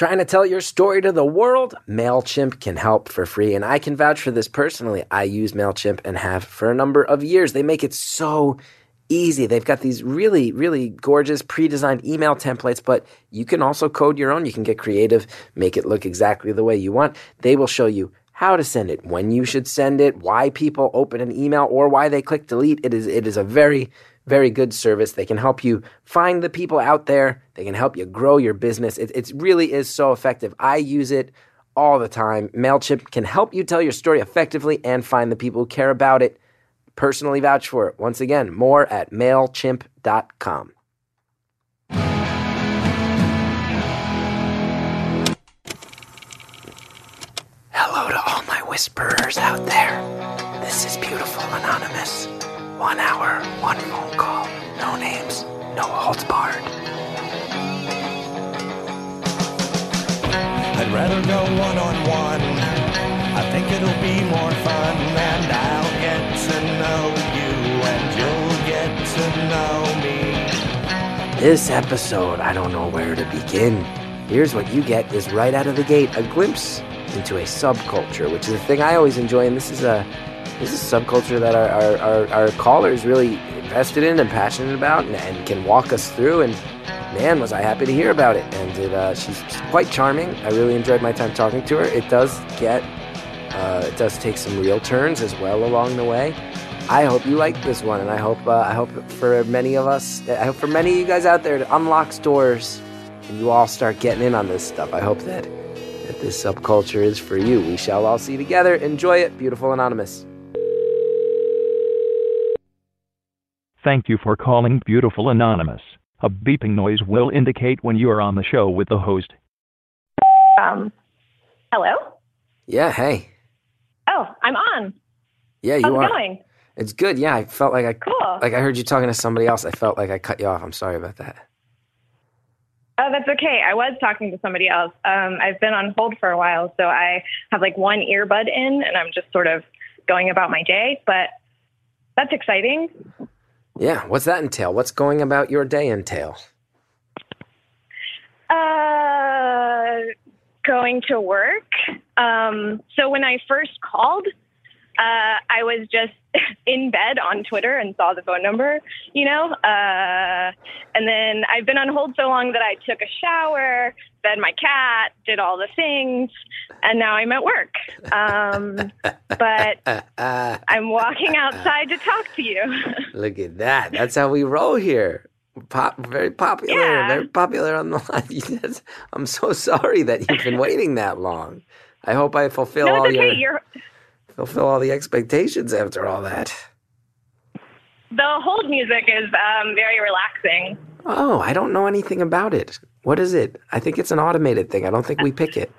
Trying to tell your story to the world? MailChimp can help for free. And I can vouch for this personally. I use MailChimp and have for a number of years. They make it so easy. They've got these really, really gorgeous pre designed email templates, but you can also code your own. You can get creative, make it look exactly the way you want. They will show you how to send it, when you should send it, why people open an email or why they click delete. It is it is a very very good service. They can help you find the people out there. They can help you grow your business. It, it really is so effective. I use it all the time. MailChimp can help you tell your story effectively and find the people who care about it. Personally vouch for it. Once again, more at MailChimp.com. Hello to all my whisperers out there. This is Beautiful Anonymous. One hour, one phone call, no names, no holds barred. I'd rather go one on one. I think it'll be more fun, and I'll get to know you, and you'll get to know me. This episode, I don't know where to begin. Here's what you get is right out of the gate a glimpse into a subculture, which is a thing I always enjoy, and this is a this is a subculture that our, our, our, our caller is really invested in and passionate about and, and, can walk us through. And man, was I happy to hear about it. And it, uh, she's quite charming. I really enjoyed my time talking to her. It does get, uh, it does take some real turns as well along the way. I hope you like this one, and I hope uh, I hope for many of us, I hope for many of you guys out there, it unlocks doors, and you all start getting in on this stuff. I hope that that this subculture is for you. We shall all see together. Enjoy it, beautiful anonymous. Thank you for calling Beautiful Anonymous. A beeping noise will indicate when you are on the show with the host. Um, hello? Yeah, hey. Oh, I'm on. Yeah, you How's are. it going? It's good. Yeah, I felt like I Cool. like I heard you talking to somebody else. I felt like I cut you off. I'm sorry about that. Oh, that's okay. I was talking to somebody else. Um, I've been on hold for a while, so I have like one earbud in and I'm just sort of going about my day, but that's exciting. Yeah, what's that entail? What's going about your day entail? Uh, going to work. Um, so when I first called, uh, I was just in bed on Twitter and saw the phone number, you know. Uh, and then I've been on hold so long that I took a shower, fed my cat, did all the things, and now I'm at work. Um, but Uh, I'm walking outside to talk to you. look at that. That's how we roll here. Pop, very popular. Yeah. Very popular on the line. I'm so sorry that you've been waiting that long. I hope I fulfill no, all okay. your You're fulfill all the expectations after all that. the hold music is um, very relaxing. Oh, I don't know anything about it. What is it? I think it's an automated thing. I don't think we pick it.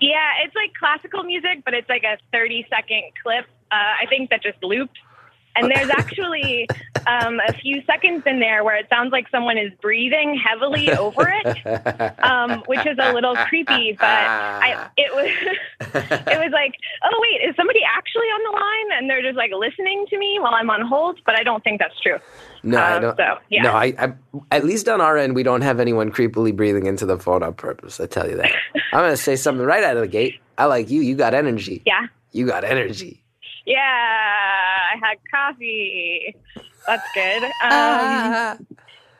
Yeah, it's like classical music, but it's like a 30 second clip. Uh, I think that just loops. And there's actually um, a few seconds in there where it sounds like someone is breathing heavily over it, um, which is a little creepy. But I, it was, it was like, oh wait, is somebody actually on the line? And they're just like listening to me while I'm on hold. But I don't think that's true. No, I Um, don't. so, yeah. No, I, I. At least on our end, we don't have anyone creepily breathing into the phone on purpose. I tell you that. I'm gonna say something right out of the gate. I like you. You got energy. Yeah, You got energy. Yeah. I had coffee. That's good. Um,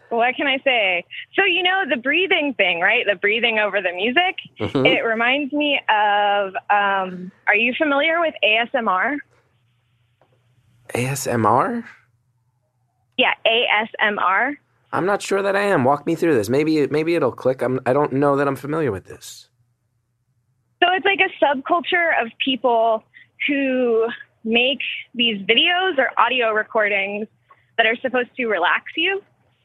what can I say? So, you know, the breathing thing, right? The breathing over the music. Mhm. It reminds me of um, are you familiar with ASMR? ASMR. Yeah, ASMR. I'm not sure that I am. Walk me through this. Maybe maybe it'll click. I'm. I don't know that I'm familiar with this. So, it's like a subculture of people who make these videos or audio recordings that are supposed to relax you.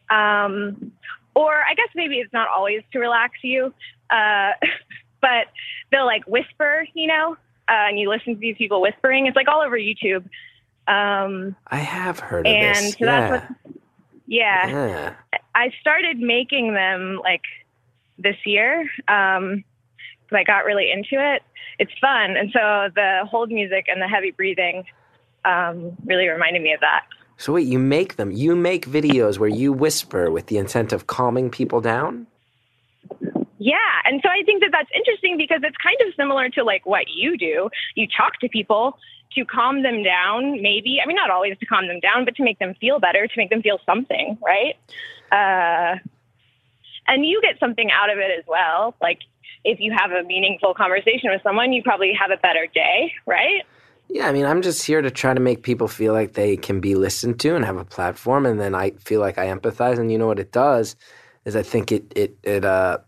Um, or I guess maybe it's not always to relax you, uh, but they'll like whisper, you know, uh, and you listen to these people whispering. It's like all over YouTube. Um, I have heard of and this. so yeah. that's what, yeah. yeah. I started making them like this year. Um, I got really into it. It's fun. And so the hold music and the heavy breathing um, really reminded me of that. So wait, you make them. You make videos where you whisper with the intent of calming people down. Yeah, and so I think that that's interesting because it's kind of similar to like what you do. You talk to people to calm them down, maybe. I mean, not always to calm them down, but to make them feel better, to make them feel something, right? Uh, and you get something out of it as well. Like if you have a meaningful conversation with someone, you probably have a better day, right? Yeah, I mean, I'm just here to try to make people feel like they can be listened to and have a platform, and then I feel like I empathize. And you know what it does is I think it it it uh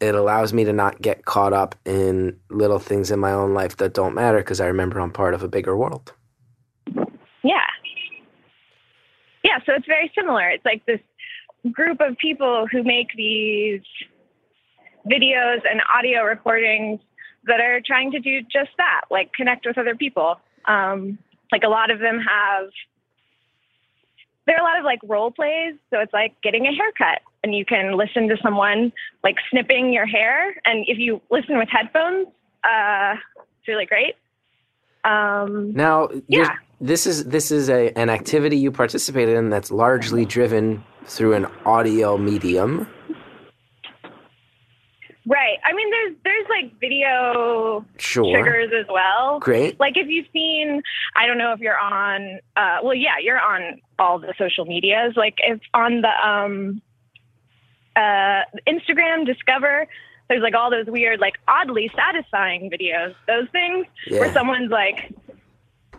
it allows me to not get caught up in little things in my own life that don't matter because I remember I'm part of a bigger world. Yeah. Yeah, so it's very similar. It's like this group of people who make these videos and audio recordings that are trying to do just that, like connect with other people. Um, like a lot of them have, there are a lot of like role plays. So it's like getting a haircut and you can listen to someone like snipping your hair. And if you listen with headphones, uh, it's really great. Um, Now, Yeah. this is this is a an activity you participated in that's largely driven through an audio medium. Right. I mean, there's, there's like video Sure. triggers as well. Great. Like if you've seen, I don't know if you're on, uh, well, yeah, you're on all the social medias. Like if on the um, uh, Instagram Discover, there's like all those weird, like oddly satisfying videos. Those things where someone's like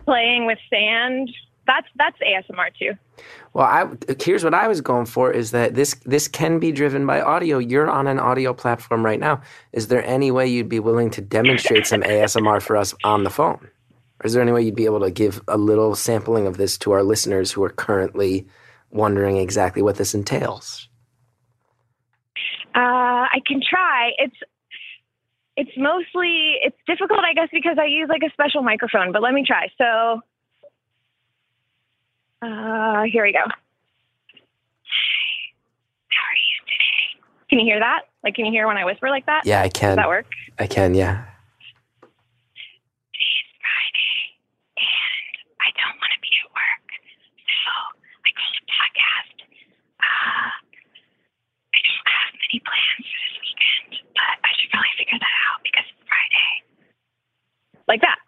playing with sand. That's that's ASMR too. Well, I, here's what I was going for is that this this can be driven by audio. You're on an audio platform right now. Is there any way you'd be willing to demonstrate some ASMR for us on the phone? Or is there any way you'd be able to give a little sampling of this to our listeners who are currently wondering exactly what this entails? Uh, I can try. It's it's mostly it's difficult, I guess, because I use like a special microphone. But let me try. So uh, here we go. How are you today? Can you hear that? Like, can you hear when I whisper like that? Yeah, I can. Does that work? I can, yeah. Today's Friday, and I don't want to be at work, so I called a podcast. Uh, I don't have many plans for this weekend, but I should probably figure that out because it's Friday. Like that.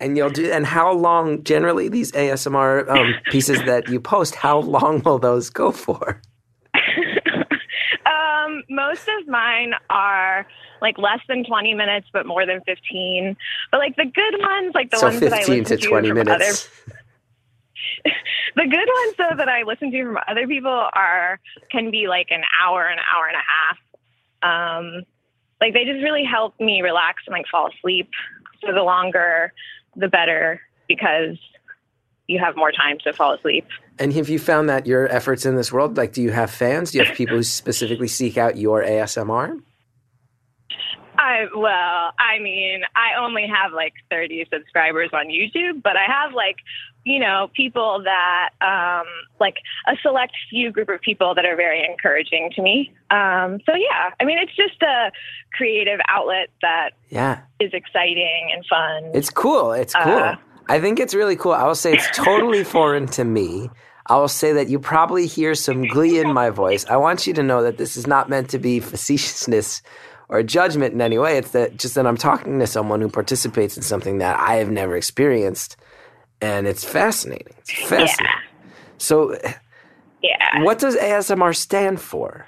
And you'll do. And how long? Generally, these ASMR um, pieces that you post, how long will those go for? um, most of mine are like less than 20 minutes, but more than 15. But like the good ones, like the so ones that I listen to twenty from minutes. other the good ones though that I listen to from other people are can be like an hour, an hour and a half. Um, like they just really help me relax and like fall asleep. So the longer, the better because you have more time to fall asleep. And have you found that your efforts in this world, like, do you have fans? Do you have people who specifically seek out your ASMR? I well, I mean, I only have like 30 subscribers on YouTube, but I have like, you know, people that um like a select few group of people that are very encouraging to me. Um so yeah, I mean, it's just a creative outlet that Yeah, is exciting and fun. it's cool. It's cool. Uh, I think it's really cool. I will say it's totally foreign to me. I will say that you probably hear some glee in my voice. I want you to know that this is not meant to be facetiousness or judgment in any way. It's that just that I'm talking to someone who participates in something that I have never experienced, and it's fascinating. It's fascinating. So, yeah. what does ASMR stand for?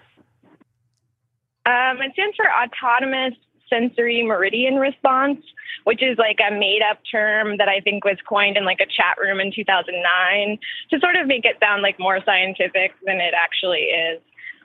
Um, it stands for Autonomous Sensory Meridian Response, which is like a made up term that I think was coined in like a chat room in 2009 to sort of make it sound like more scientific than it actually is.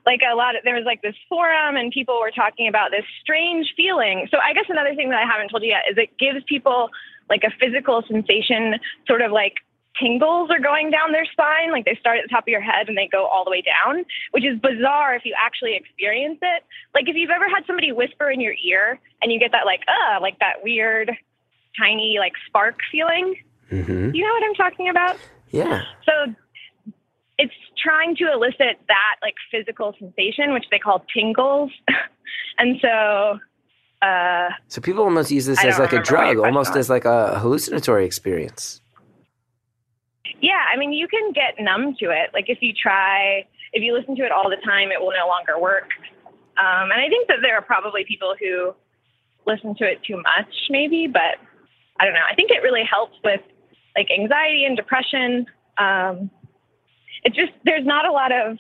Like a lot of, there was like this forum and people were talking about this strange feeling. So I guess another thing that I haven't told you yet is it gives people like a physical sensation, sort of like tingles are going down their spine. Like they start at the top of your head and they go all the way down, which is bizarre if you actually experience it. Like if you've ever had somebody whisper in your ear and you get that like, uh, like that weird, tiny, like spark feeling. hmm You know what I'm talking about? Yeah. So it's trying to elicit that like physical sensation, which they call tingles. and so, uh, So people almost use this I as like a remember what your drug, almost as like a hallucinatory experience. Yeah, I mean, you can get numb to it. Like if you try, if you listen to it all the time, it will no longer work. Um, and I think that there are probably people who listen to it too much, maybe, but I don't know. I think it really helps with like anxiety and depression. Um, it just there's not a lot of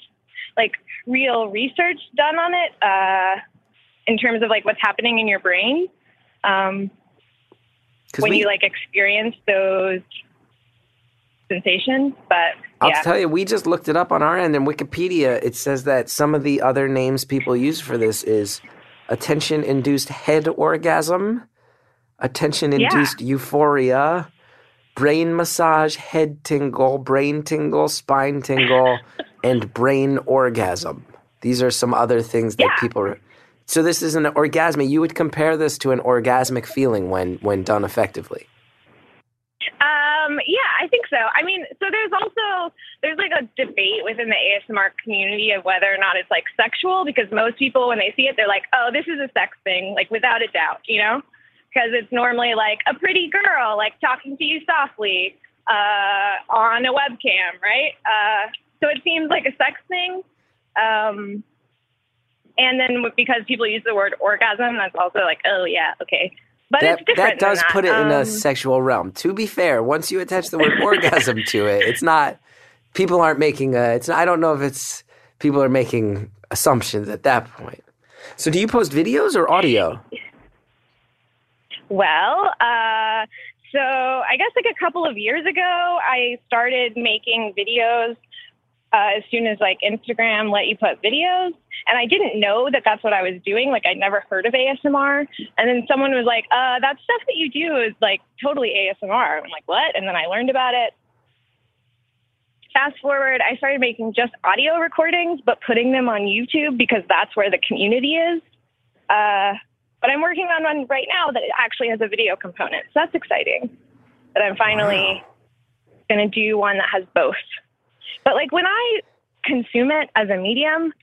like real research done on it uh, in terms of like what's happening in your brain um, when we- you like experience those sensations. But I'll yeah, tell you, we just looked it up on our end in Wikipedia. It says that some of the other names people use for this is attention induced head orgasm, attention induced euphoria, brain massage, head tingle, brain tingle, spine tingle, and brain orgasm. These are some other things that Yeah. people. So this is an orgasmic. You would compare this to an orgasmic feeling when when done effectively. Um, yeah, I think so. I mean, so there's also there's like a debate within the ASMR community of whether or not it's like sexual because most people when they see it they're like, "Oh, this is a sex thing," like without a doubt, you know? Because it's normally like a pretty girl like talking to you softly uh, on a webcam, right? Uh, so it seems like a sex thing. Um, and then because people use the word orgasm, that's also like, oh yeah, okay. But that, it's different. that does than put it in a Um, sexual realm. To be fair, once you attach the word orgasm to it, it's not. People aren't making a. It's. I don't know if it's. People are making assumptions at that point. So, do you post videos or audio? Well, uh, so I guess like a couple of years ago, I started making videos uh, as soon as like Instagram let you put videos. And I didn't know that that's what I was doing. Like I'd never heard of ASMR. And then someone was like, uh, that stuff that you do is like totally ASMR. I'm like, what? And then I learned about it. Fast forward, I started making just audio recordings, but putting them on YouTube because that's where the community is. Uh, but I'm working on one right now that actually has a video component. So that's exciting. That I'm finally going to do one that has both. But like when I consume it as a medium,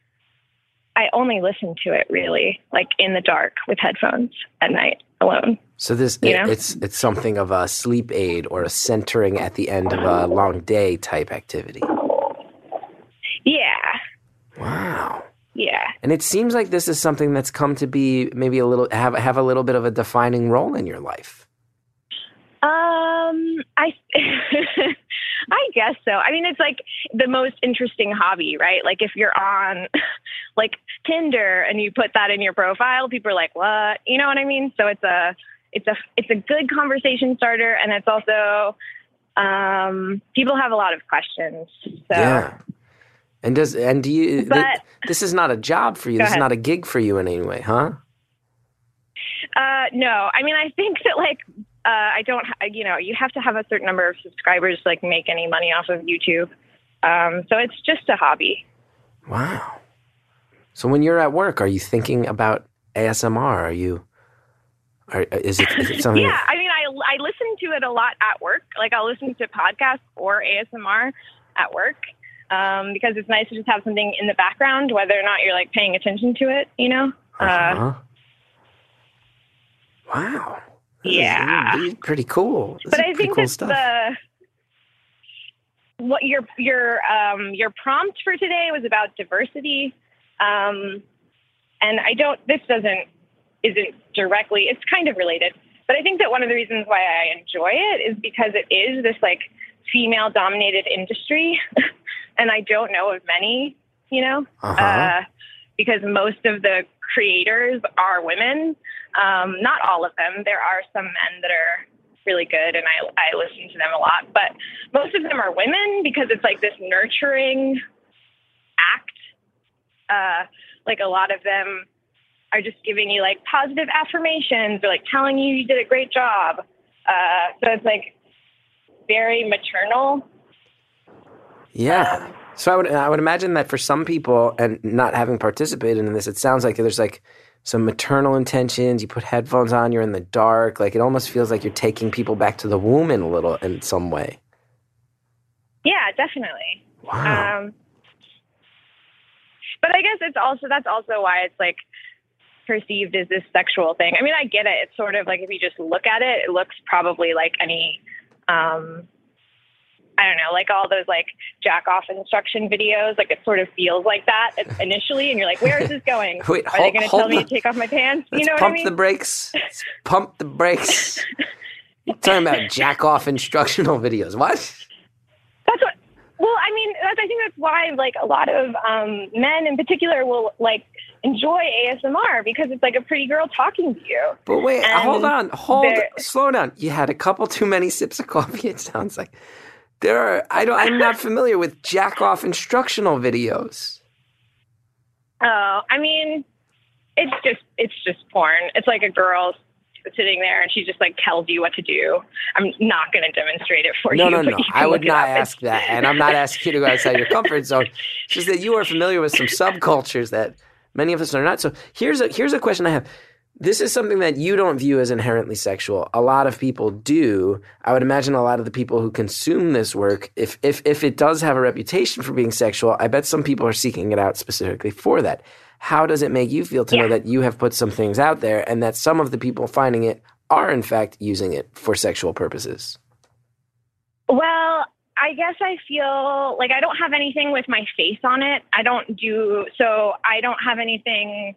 I only listen to it really like in the dark with headphones at night alone. So this it- it's it's something of a sleep aid or a centering at the end of a long day type activity. Yeah. Wow. Yeah. And it seems like this is something that's come to be maybe a little have have a little bit of a defining role in your life. Um, I, I guess so. I mean, it's like the most interesting hobby, right? Like if you're on, like Tinder and you put that in your profile, people are like, "What?" You know what I mean? So it's a, it's a, it's a good conversation starter, and it's also, um, people have a lot of questions. So Yeah. And does and do you? th- But- this is not a job for you. This is not a gig for you in any way, huh? Uh, no, I mean, I think that like, uh, I don't, you know, you have to have a certain number of subscribers to like make any money off of YouTube. Um, so it's just a hobby. Wow. So when you're at work, are you thinking about ASMR? Are you? Are, is it, is it something? Yeah, I mean, I I listen to it a lot at work. Like I'll listen to podcasts or ASMR at work um, because it's nice to just have something in the background, whether or not you're like paying attention to it. You know? Uh, Uh-huh. Wow. Yeah. is pretty cool. This but I pretty think cool stuff. the what your your um, your prompt for today was about diversity, um, and I don't. This doesn't isn't directly. It's kind of related, but I think that one of the reasons why I enjoy it is because it is this like female dominated industry, and I don't know of many. You know, Uh-huh. uh, because most of the creators are women. Um, not all of them. There are some men that are really good, and I, I listen to them a lot. But most of them are women because it's like this nurturing act. Uh, like a lot of them are just giving you like positive affirmations or like telling you you did a great job. Uh, so it's like very maternal. Yeah. So I would I would imagine that for some people, and not having participated in this, it sounds like there's like some maternal intentions. You put headphones on, you're in the dark. Like it almost feels like you're taking people back to the womb in a little in some way. Yeah, definitely. Wow. Um, but I guess it's also that's also why it's like perceived as this sexual thing. I mean, I get it. It's sort of like if you just look at it, it looks probably like any. Um, I don't know, like all those like jack off instruction videos. Like it sort of feels like that initially, and you're like, where is this going? Wait, Are hold- they going to tell me to take off my pants? You know what pump I mean? the brakes. Let's pump the brakes. You're talking about jack off instructional videos. What? That's what. Well, I mean, that's, I think that's why like a lot of um, men in particular will like enjoy ASMR because it's like a pretty girl talking to you. But wait, And hold on, hold, slow down. You had a couple too many sips of coffee. It sounds like there are. I don't. I'm not familiar with jack off instructional videos. Oh, I mean, it's just it's just porn. It's like a girl sitting there and she just like tells you what to do. I'm not going to demonstrate it for No, you. no, no, no. I would not ask that, and I'm not asking you to go outside your comfort zone. It's just that you are familiar with some subcultures that many of us are not. So here's a here's a question I have. This is something that you don't view as inherently sexual. A lot of people do. I would imagine a lot of the people who consume this work, if if if it does have a reputation for being sexual, I bet some people are seeking it out specifically for that. How does it make you feel to know that you have put some things out there and that some of the people finding it are in fact using it for sexual purposes? Well, I guess I feel like I don't have anything with my face on it. I don't do so. I don't have anything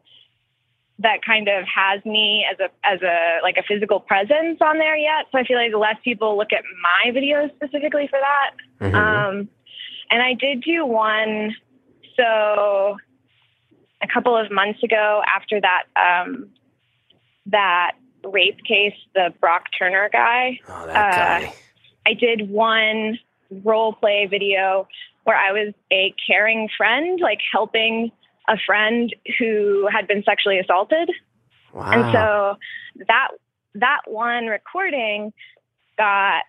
that kind of has me as a as a like a physical presence on there yet. So I feel like less people look at my videos specifically for that. Mhm. Um, and I did do one. So a couple of months ago, after that um, that rape case, the Brock Turner guy. oh, that uh, guy. I did one role play video where I was a caring friend, like helping a friend who had been sexually assaulted. Wow. And so that that one recording got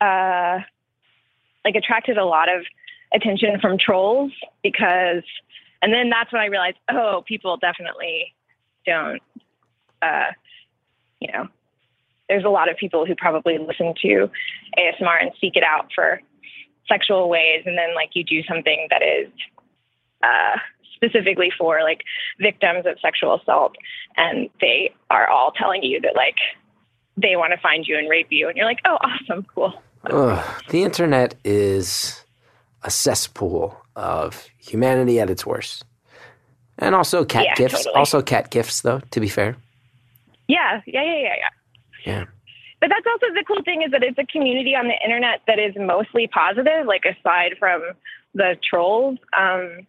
uh like attracted a lot of attention from trolls because and then that's when I realized, oh, people definitely don't uh you know, there's a lot of people who probably listen to ASMR and seek it out for sexual ways and then like you do something that is uh specifically for like victims of sexual assault and they are all telling you that like they want to find you and rape you and you're like oh awesome cool Ugh, the internet is a cesspool of humanity at its worst. And also cat Yeah, gifts. totally. Also cat gifts, though, to be fair. yeah yeah yeah yeah yeah Yeah. but that's also the cool thing is that it's a community on the internet that is mostly positive like aside from the trolls um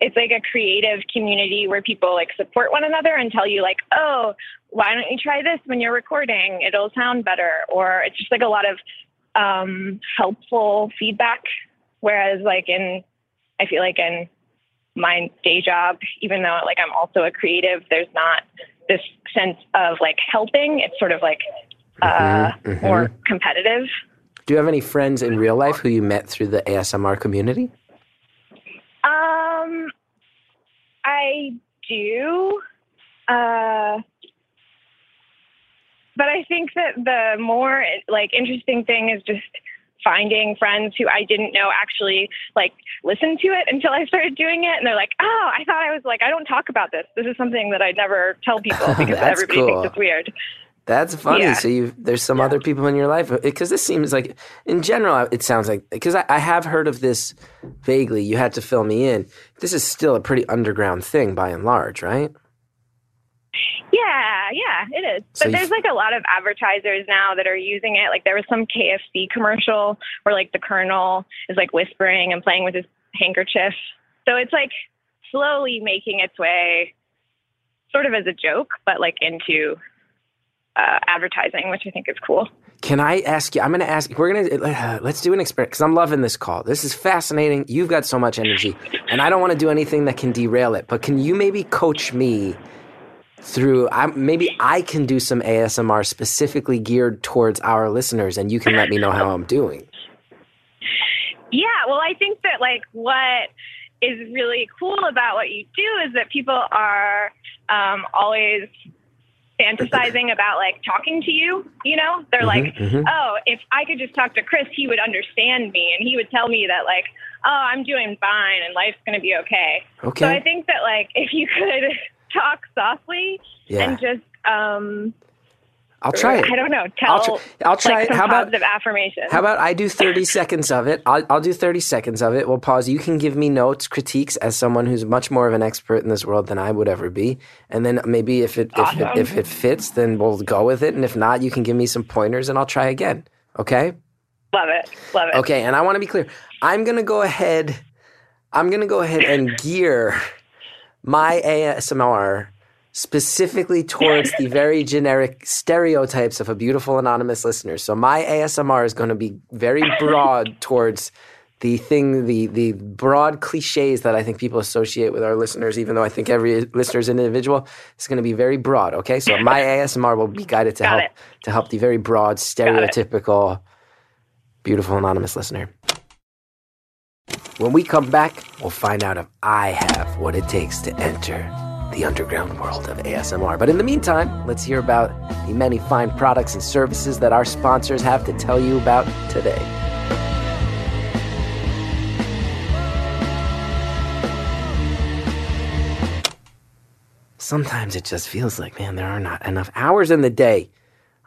it's like a creative community where people like support one another and tell you like oh why don't you try this when you're recording? It'll sound better. Or it's just like a lot of um helpful feedback. Whereas like in i feel like in my day job even though like i'm also a creative there's not this sense of like helping. It's sort of like uh Mhm, mhm. more competitive. Do you have any friends in real life who you met through the ASMR community? Um, I do. Uh, but I think that the more like interesting thing is just finding friends who I didn't know actually like listen to it until I started doing it, and they're like, "Oh, I thought I was like I don't talk about this. This is something that I never tell people because everybody cool. thinks it's weird." That's funny. Yeah. So you there's some other people in your life uh, because this seems like, in general, uh, it sounds like because I, I have heard of this vaguely. You had to fill me in. This is still a pretty underground thing by and large, right? Yeah, yeah, it is. So But there's like a lot of advertisers now that are using it. Like there was some KFC commercial where like the Colonel is like whispering and playing with his handkerchief. So it's like slowly making its way, sort of as a joke, but like into uh, advertising, which I think is cool. Can I ask you? I'm going to ask. We're going to uh, let's do an experiment because I'm loving this call. This is fascinating. You've got so much energy, and I don't want to do anything that can derail it. But can you maybe coach me through? I, maybe I can do some ASMR specifically geared towards our listeners, and you can let me know how I'm doing. Yeah, well, I think that like what is really cool about what you do is that people are um, always fantasizing about like talking to you. You know, they're like, mhm. oh, if I could just talk to Chris, he would understand me, and he would tell me that like, oh, I'm doing fine and life's gonna be okay. Okay. So I think that like if you could talk softly Yeah. and just um, I'll try it. I don't know. Tell I'll try- I'll try like, it. How about- affirmation. How about I do 30 seconds of it? I'll, I'll do 30 seconds of it. We'll pause. You can give me notes, critiques as someone who's much more of an expert in this world than I would ever be. And then maybe if it, if, Awesome. it, if it fits, then we'll go with it. And if not, you can give me some pointers and I'll try again. Okay? Love it. Love it. Okay. And I want to be clear. I'm going to go ahead. I'm going to go ahead and gear my ASMR specifically towards the very generic stereotypes of a beautiful anonymous listener. So my ASMR is going to be very broad towards the thing, the the broad cliches that I think people associate with our listeners. Even though I think every listener is an individual, it's going to be very broad. Okay, so my ASMR will be guided to Got help it. to help the very broad, stereotypical, beautiful anonymous listener. When we come back, we'll find out if I have what it takes to enter the underground world of ASMR. But in the meantime, let's hear about the many fine products and services that our sponsors have to tell you about today. Sometimes it just feels like, man, there are not enough hours in the day.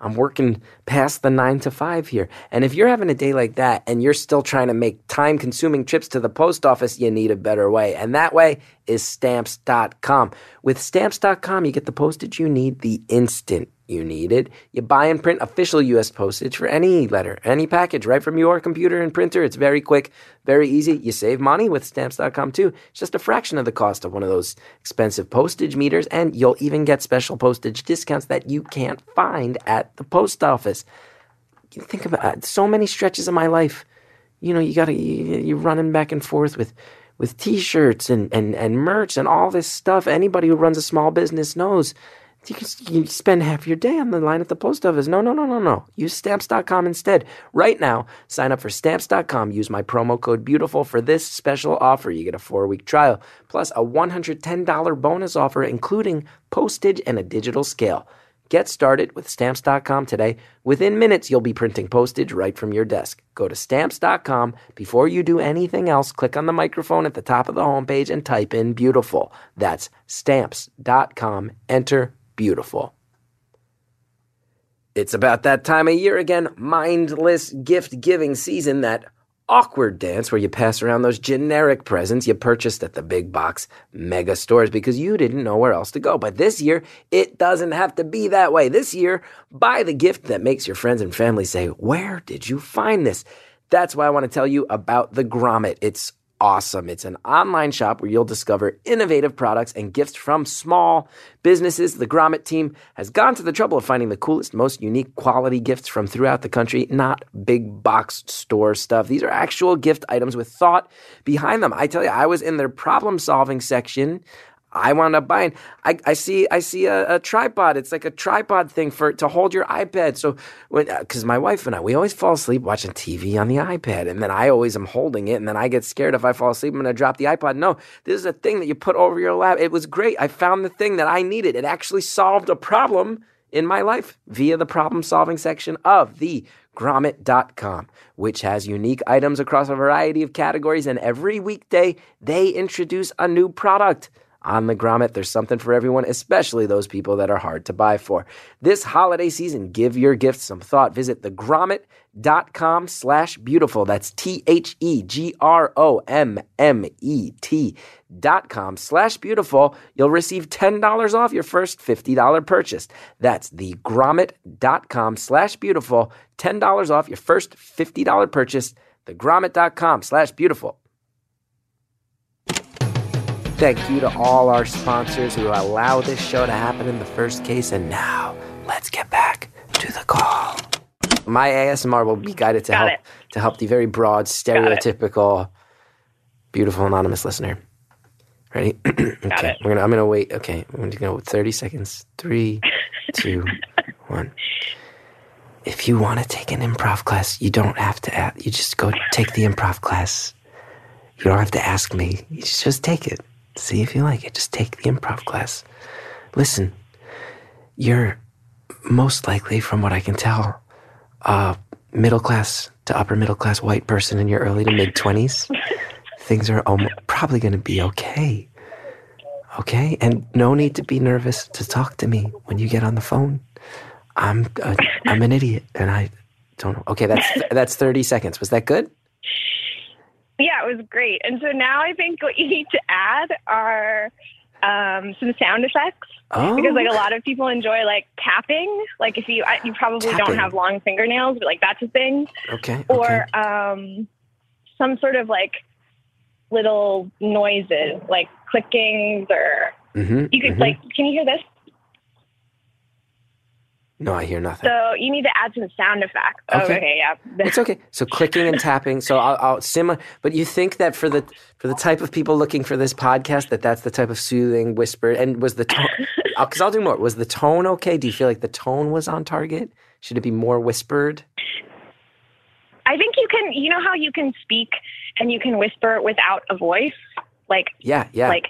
I'm working past the nine to five here. And if you're having a day like that and you're still trying to make time consuming trips to the post office, you need a better way. And that way is stamps.com. With stamps.com, you get the postage you need the instant you need it. You buy and print official U.S. postage for any letter, any package, right from your computer and printer. It's very quick, very easy. You save money with stamps.com too. It's just a fraction of the cost of one of those expensive postage meters, and you'll even get special postage discounts that you can't find at the post office. You think about it, so many stretches of my life. You know, you gotta you, you're running back and forth with with t-shirts and, and, and merch and all this stuff. Anybody who runs a small business knows you can you spend half your day on the line at the post office. No, no, no, no, no. Use stamps.com instead. Right now, sign up for stamps.com. Use my promo code BEAUTIFUL for this special offer. You get a four week trial plus a $110 bonus offer, including postage and a digital scale. Get started with stamps.com today. Within minutes, you'll be printing postage right from your desk. Go to stamps.com. Before you do anything else, click on the microphone at the top of the homepage and type in beautiful. That's stamps.com. Enter beautiful. It's about that time of year again, mindless gift giving season, that awkward dance where you pass around those generic presents you purchased at the big box mega stores because you didn't know where else to go. But this year, it doesn't have to be that way. This year, buy the gift that makes your friends and family say, Where did you find this? That's why I want to tell you about the Grommet. It's awesome. It's an online shop where you'll discover innovative products and gifts from small businesses. The Grommet team has gone to the trouble of finding the coolest, most unique quality gifts from throughout the country, not big box store stuff. These are actual gift items with thought behind them. I tell you, I was in their problem solving section. I wound up buying. I, I see. I see a, a tripod. It's like a tripod thing for to hold your iPad. So because uh, my wife and I we always fall asleep watching TV on the iPad, and then I always am holding it, and then I get scared if I fall asleep I'm gonna drop the iPod. No, this is a thing that you put over your lap. It was great. I found the thing that I needed. It actually solved a problem in my life via the problem solving section of the grommet.com, which has unique items across a variety of categories. And every weekday, they introduce a new product. On the Grommet, there's something for everyone, especially those people that are hard to buy for. This holiday season, give your gifts some thought. Visit thegrommet.com slash beautiful. That's T-H-E-G-R-O-M-M-E-T dot com slash beautiful. You'll receive $10 off your first $50 purchase. That's thegrommet.com slash beautiful. $10 off your first $50 purchase. Thegrommet.com slash beautiful. Thank you to all our sponsors who allow this show to happen in the first case. And now, let's get back to the call. My ASMR will be guided to Got help it. to help the very broad, stereotypical, beautiful anonymous listener. Ready? okay, it. we're gonna. I'm gonna wait. Okay, I'm gonna go with 30 seconds. Three, two, one. If you want to take an improv class, you don't have to. Ask, you just go take the improv class. You don't have to ask me. You just take it. See if you like it. Just take the improv class. Listen, you're most likely, from what I can tell, a middle class to upper middle class white person in your early to mid 20s. Things are almo- probably going to be okay. Okay? And no need to be nervous to talk to me when you get on the phone. I'm uh, I'm an idiot, and I don't know. Okay, that's that's thirty seconds. Was that good? Yeah, it was great. And so now I think what you need to add are um, some sound effects Oh, because like a lot of people enjoy like tapping. Like if you I- you probably Tapping. don't have long fingernails, but like that's a thing. okay. okay. Or um, some sort of like little noises, like clickings, or hmm you could like. Can you hear this? No, I hear nothing. So you need to add some sound effects. Oh, Okay. okay, yeah. It's okay. So clicking and tapping. So I'll, I'll. But you think that for the for the type of people looking for this podcast, that that's the type of soothing whisper. And was the tone? Uh, because I'll do more. Was the tone okay? Do you feel like the tone was on target? Should it be more whispered? I think you can. You know how you can speak and you can whisper without a voice, like Yeah, yeah. like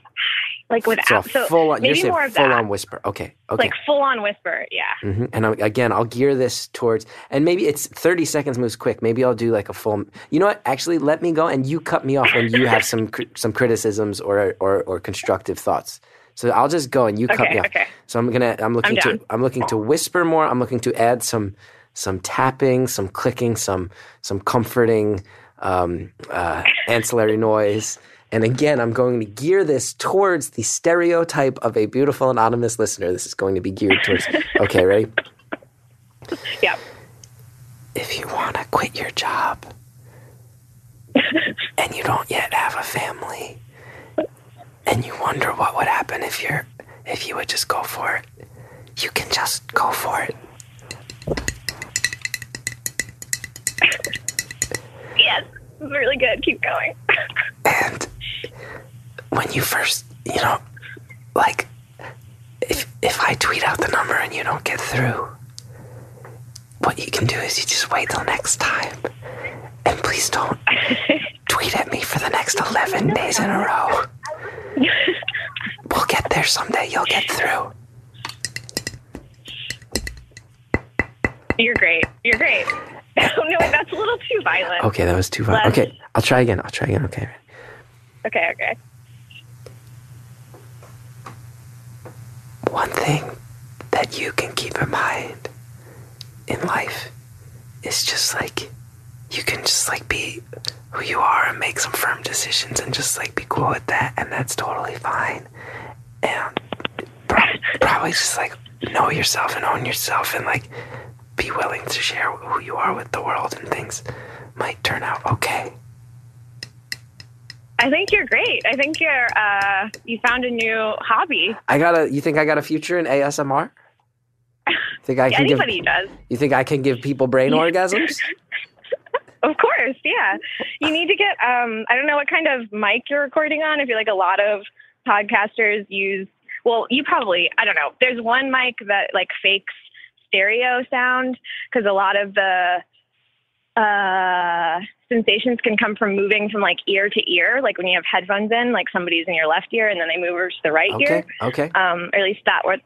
like without. So, full on. Maybe more of full that. on whisper. Okay, okay. like full on whisper. Yeah. hmm And I, again, I'll gear this towards, and maybe it's 30 seconds moves quick. Maybe I'll do like a full. You know what? Actually, let me go, and you cut me off when you have some some criticisms or, or or constructive thoughts. So I'll just go, and you cut Okay, me off. okay. So I'm gonna. I'm looking to. down. I'm looking to whisper more. I'm looking to add some some tapping, some clicking, some some comforting um, uh, ancillary noise. And again, I'm going to gear this towards the stereotype of a beautiful anonymous listener. This is going to be geared towards. Okay, ready? Yeah. if you want to quit your job and you don't yet have a family and you wonder what would happen if you're if you would just go for it you can just go for it Yes. It's really good. Keep going. and when you first you know like if if i tweet out the number and you don't get through what you can do is you just wait till next time and please don't tweet at me for the next 11 days in a row we'll get there someday you'll get through You're great. You're great. Oh no, that's a little too violent. okay that was too violent. Okay i'll try again i'll try again okay Okay. Okay. one thing that you can keep in mind in life is just like you can just like be who you are and make some firm decisions and just like be cool with that and that's totally fine and prob- probably just like know yourself and own yourself and like be willing to share who you are with the world and things might turn out okay I think you're great. I think you're. Uh, you found a new hobby. i got a you think i got a future in asmr think i can give Anybody does. you think i can give people brain orgasms Of course, yeah. You need to get. Um, I don't know what kind of mic you're recording on. If you're like a lot of podcasters use. Well, you probably. I don't know. There's one mic that like fakes stereo sound because a lot of the uh, sensations can come from moving from like ear to ear. Like when you have headphones in, like somebody's in your left ear and then they move over to the right okay ear. okay Um, or at least that what.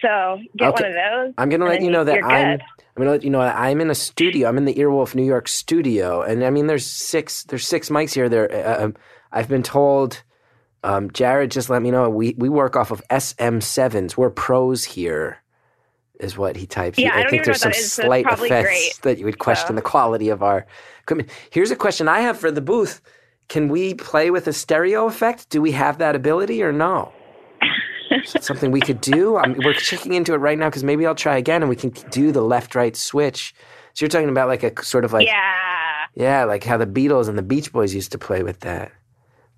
So get Okay. one of those. I'm gonna let you know that I'm. good. I'm gonna let you know that I'm in a studio. I'm in the Earwolf New York studio, and I mean, there's six. There's six mics here. There. Uh, um, I've been told. Um, Jared just let me know we we work off of SM7s. We're pros here, is what he types. Yeah, I don't think there's some is, so slight probably offense great, that you would question so. the quality of our equipment. Here's a question I have for the booth: Can we play with a stereo effect? Do we have that ability or no? Something we could do? I mean, we're checking into it right now because maybe I'll try again and we can do the left right switch. So you're talking about like a sort of like yeah. yeah, like how the Beatles and the Beach Boys used to play with that.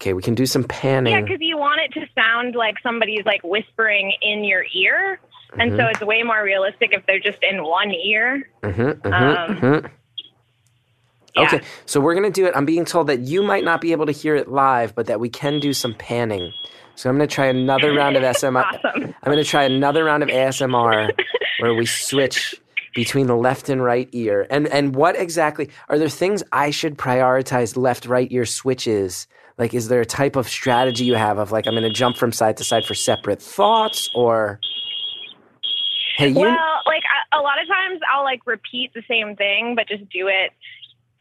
Okay, we can do some panning. Yeah, because you want it to sound like somebody's like whispering in your ear. And so it's way more realistic if they're just in one ear. Mhm, mhm, um, mhm. Yeah. Okay, so we're gonna do it. I'm being told that you might not be able to hear it live, but that we can do some panning. So I'm gonna try another round of ASMR. Awesome. I'm gonna try another round of ASMR where we switch between the left and right ear. And and what exactly are there things I should prioritize left right ear switches? Like is there a type of strategy you have of like I'm gonna jump from side to side for separate thoughts or Hey, you Well, like a, a lot of times I'll like repeat the same thing, but just do it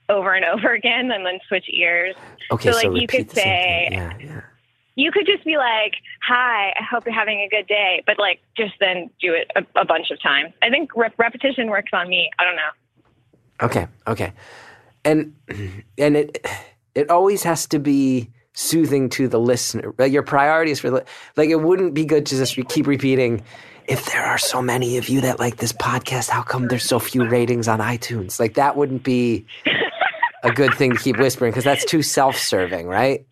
over and over again and then switch ears. okay, so, so, like, you could the same thing. say- Yeah, yeah. you could just be like, "Hi, I hope you're having a good day," but like just then do it a, a bunch of times. I think rep- repetition works on me. I don't know. Okay, okay, and and it it always has to be soothing to the listener. Like your priorities for the like it wouldn't be good to just re- keep repeating. If there are so many of you that like this podcast, how come there's so few ratings on iTunes? Like that wouldn't be a good thing to keep whispering because that's too self-serving, right?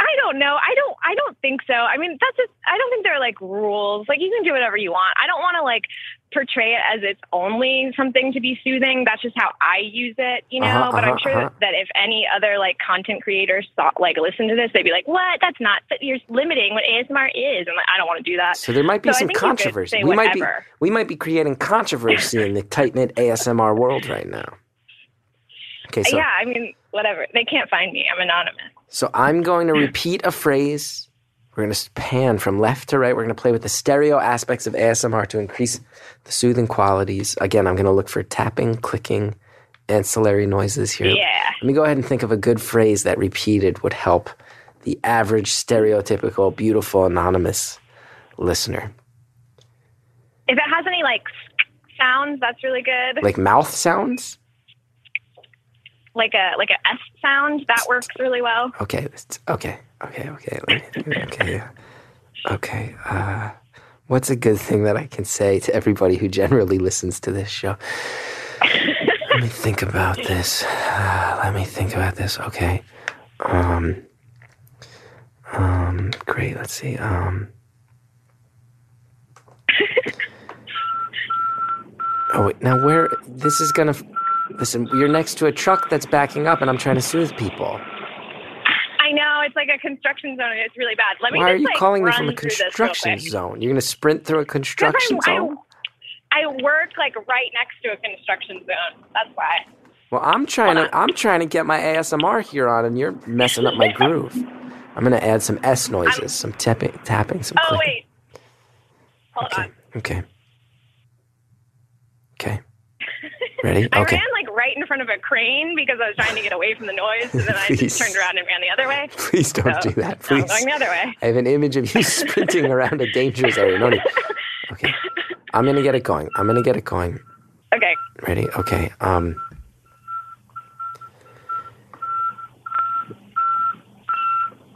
I don't know. I don't. I don't think so. I mean, that's just. I don't think there are like rules. Like you can do whatever you want. I don't want to like portray it as it's only something to be soothing. That's just how I use it, you know. Uh-huh, but I'm uh-huh, sure uh-huh. that if any other like content creators thought like listen to this, they'd be like, "What? That's not. You're limiting what ASMR is." And like, I don't want to do that. So there might be So some think you could controversy. We might be we might be creating controversy in the tight knit ASMR world right now. Okay, so yeah, I mean, whatever. They can't find me. I'm anonymous. So I'm going to repeat a phrase. We're going to pan from left to right. We're going to play with the stereo aspects of ASMR to increase the soothing qualities. Again, I'm going to look for tapping, clicking, ancillary noises here. Yeah. Let me go ahead and think of a good phrase that repeated would help the average stereotypical, beautiful, anonymous listener. If it has any like sounds, that's really good. Like mouth sounds? Like a like a S sound, that works really well. Okay, okay, okay, okay. Okay, okay. Uh, what's a good thing that I can say to everybody who generally listens to this show? let me think about this. Uh, let me think about this. Okay. Um. Um. Great. Let's see. Um. Oh wait. Now where? This is gonna. Listen. You're next to a truck that's backing up, and I'm trying to soothe people. I it's like a construction zone and it's really bad. Let me Why just are you like, calling me from a through this real construction zone? You're going to sprint through a construction I'm- zone? I, I work like right next to a construction zone. That's why. Well, I'm trying to I'm trying to get my ASMR here on, and you're messing up my groove. I'm going to add some S noises, some tapping, tapping, some Oh clicking. wait. Hold Okay. on. Okay. Okay. Ready? I Okay. ran like right in front of a crane because I was trying to get away from the noise, and then I just turned around and ran the other way. Please don't So, do that. Please. going the other way. I have an image of you sprinting around a dangerous area. No. Okay. I'm going to get it going. I'm going to get it going. Okay. Ready? Okay. Um.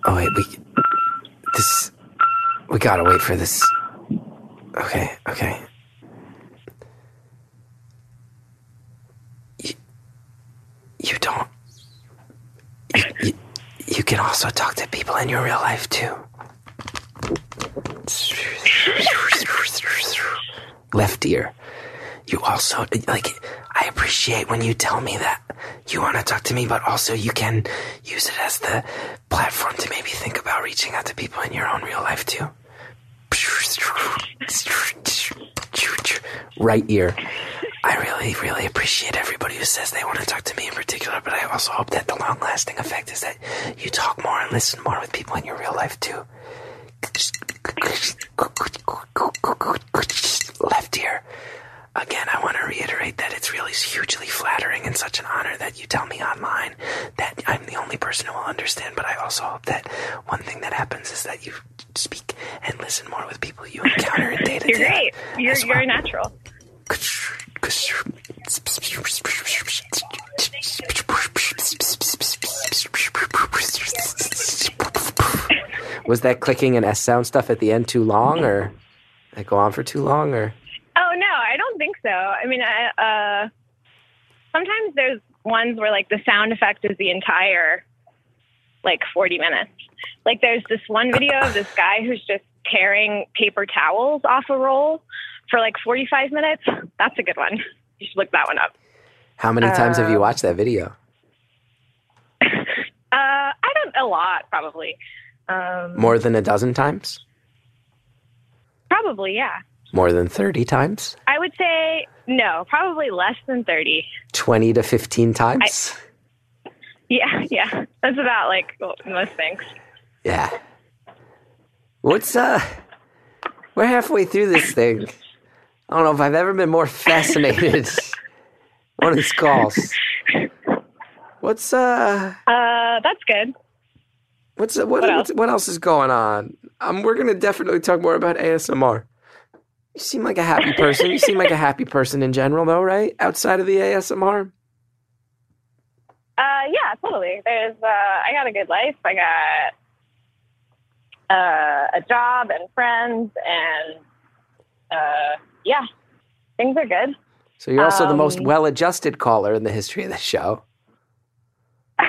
Oh wait, we this we gotta wait for this. Okay, okay. You, you don't. You, you, you can also talk to people in your real life too. Left ear. You also like i appreciate when you tell me that you want to talk to me but also you can use it as the platform to maybe think about reaching out to people in your own real life too. Right ear i really really appreciate everybody who says they want to talk to me in particular but i also hope that the long lasting effect is that you talk more and listen more with people in your real life too left ear Again, I want to reiterate that it's really hugely flattering and such an honor that you tell me online that I'm the only person who will understand. But I also hope that one thing that happens is that you speak and listen more with people you encounter in day to day. You're great. You're you're natural. Was that clicking and S sound stuff at the end too long, or did it go on for too long, or? Oh no, I don't think so. I mean, I, uh, sometimes there's ones where like the sound effect is the entire like 40 minutes. Like there's this one video of this guy who's just tearing paper towels off a roll for like 45 minutes. That's a good one. You should look that one up. How many times have you Uh, watched that video? Uh, I don't a lot probably. Um, More than a dozen times? probably, yeah. More than 30 times? I would say no, probably less than 30. 20 to 15 times? Yeah, yeah. That's about like most things. Yeah. What's uh we're halfway through this thing. I don't know if I've ever been more fascinated. Of these calls. What's uh Uh, that's good. What's what? What What, else? what else is going on? Um, we're gonna definitely talk more about ASMR. You seem like a happy person. you seem like a happy person in general, though, right? Outside of the ASMR. Uh, yeah, totally. There's, uh, I got a good life. I got uh, a job and friends, and uh, yeah, things are good. So you're also the most Um, well-adjusted caller in the history of the show.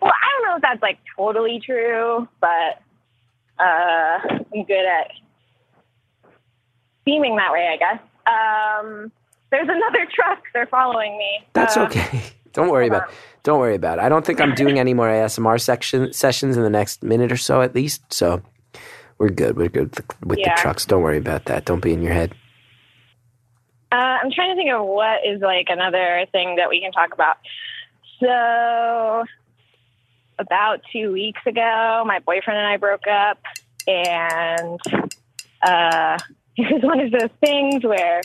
Well, I don't know if that's like totally true, but uh, I'm good at seeming that way, I guess. Um, there's another truck. They're following me. That's Uh, okay. Don't worry about. Don't worry about it. I don't think I'm doing any more ASMR section sessions in the next minute or so, at least. So we're good. We're good with the, with Yeah. the trucks. Don't worry about that. Don't be in your head. Uh, I'm trying to think of what is like another thing that we can talk about. So, about two weeks ago, my boyfriend and I broke up, and uh, it was one of those things where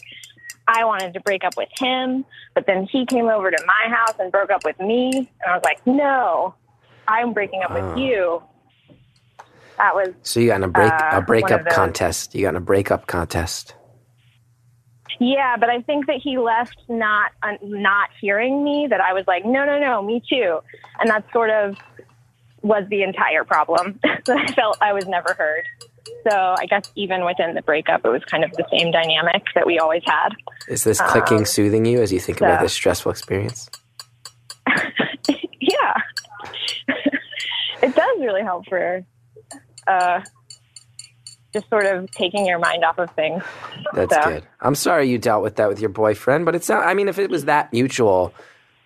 I wanted to break up with him, but then he came over to my house and broke up with me, and I was like, no, I'm breaking up Oh. with you. That was So you got in a break Uh, a breakup contest. You got in a breakup contest. Yeah, but I think that he left not uh, not hearing me. That I was like, no, no, no, me too, and that sort of was the entire problem. that I felt I was never heard. So I guess even within the breakup, it was kind of the same dynamic that we always had. Is this clicking Um, soothing you as you think about this stressful experience? yeah, it does really help for uh, just sort of taking your mind off of things. That's So- good. I'm sorry you dealt with that with your boyfriend, but it's not. I mean, if it was that mutual,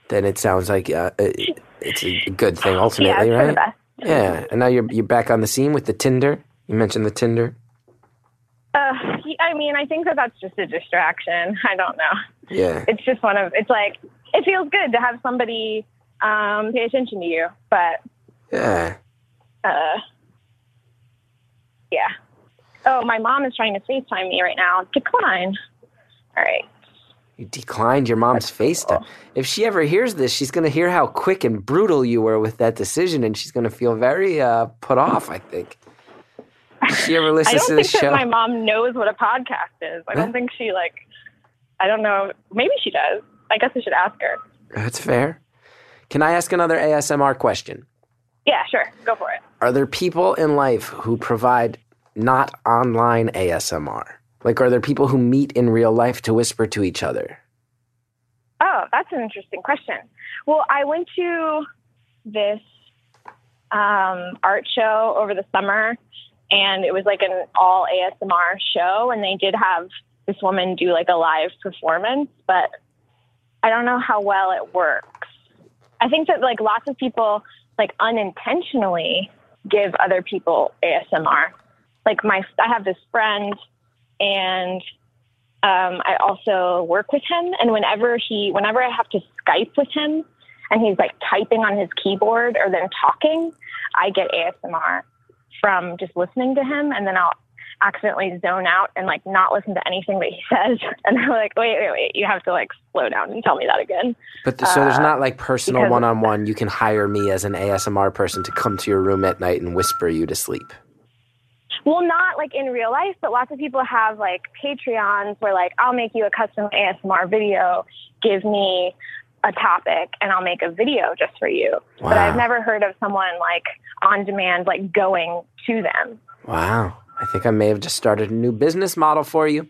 then it sounds like uh, it, it's a good thing ultimately, the right? Yeah. And now you're you're back on the scene with the Tinder. You mentioned the Tinder. Uh, I mean, I think that that's just a distraction. I don't know. Yeah. it's just one of it's like it feels good to have somebody um, pay attention to you, but Yeah. uh, yeah. Oh, my mom is trying to FaceTime me right now. Decline. All right. You declined your mom's FaceTime. If she ever hears this, she's going to hear how quick and brutal you were with that decision, and she's going to feel very uh, put off. I think. If she ever I listens don't to think this that show. my mom knows what a podcast is. I Huh? don't think she like. I don't know. Maybe she does. I guess I should ask her. That's fair. Can I ask another ASMR question? Yeah, sure. Go for it. Are there people in life who provide not online ASMR? Like, are there people who meet in real life to whisper to each other? Oh, that's an interesting question. Well, I went to this um, art show over the summer, and it was like an all ASMR show, and they did have this woman do like a live performance, but I don't know how well it works. I think that like lots of people like unintentionally give other people ASMR. Like my, I have this friend, and um, I also work with him, and whenever he, whenever I have to Skype with him, and he's like typing on his keyboard or then talking, I get ASMR from just listening to him, and then I'll accidentally zone out and like not listen to anything that he says, and I'm like, wait, wait, wait, you have to like slow down and tell me that again. But th- so there's Uh, not like personal one on one. You can hire me as an ASMR person to come to your room at night and whisper you to sleep. Well, not like in real life, but lots of people have like Patreons where like I'll make you a custom ASMR video, give me a topic, and I'll make a video just for you. But I've never heard of someone like on demand, like going to them. Wow. I think I may have just started a new business model for you.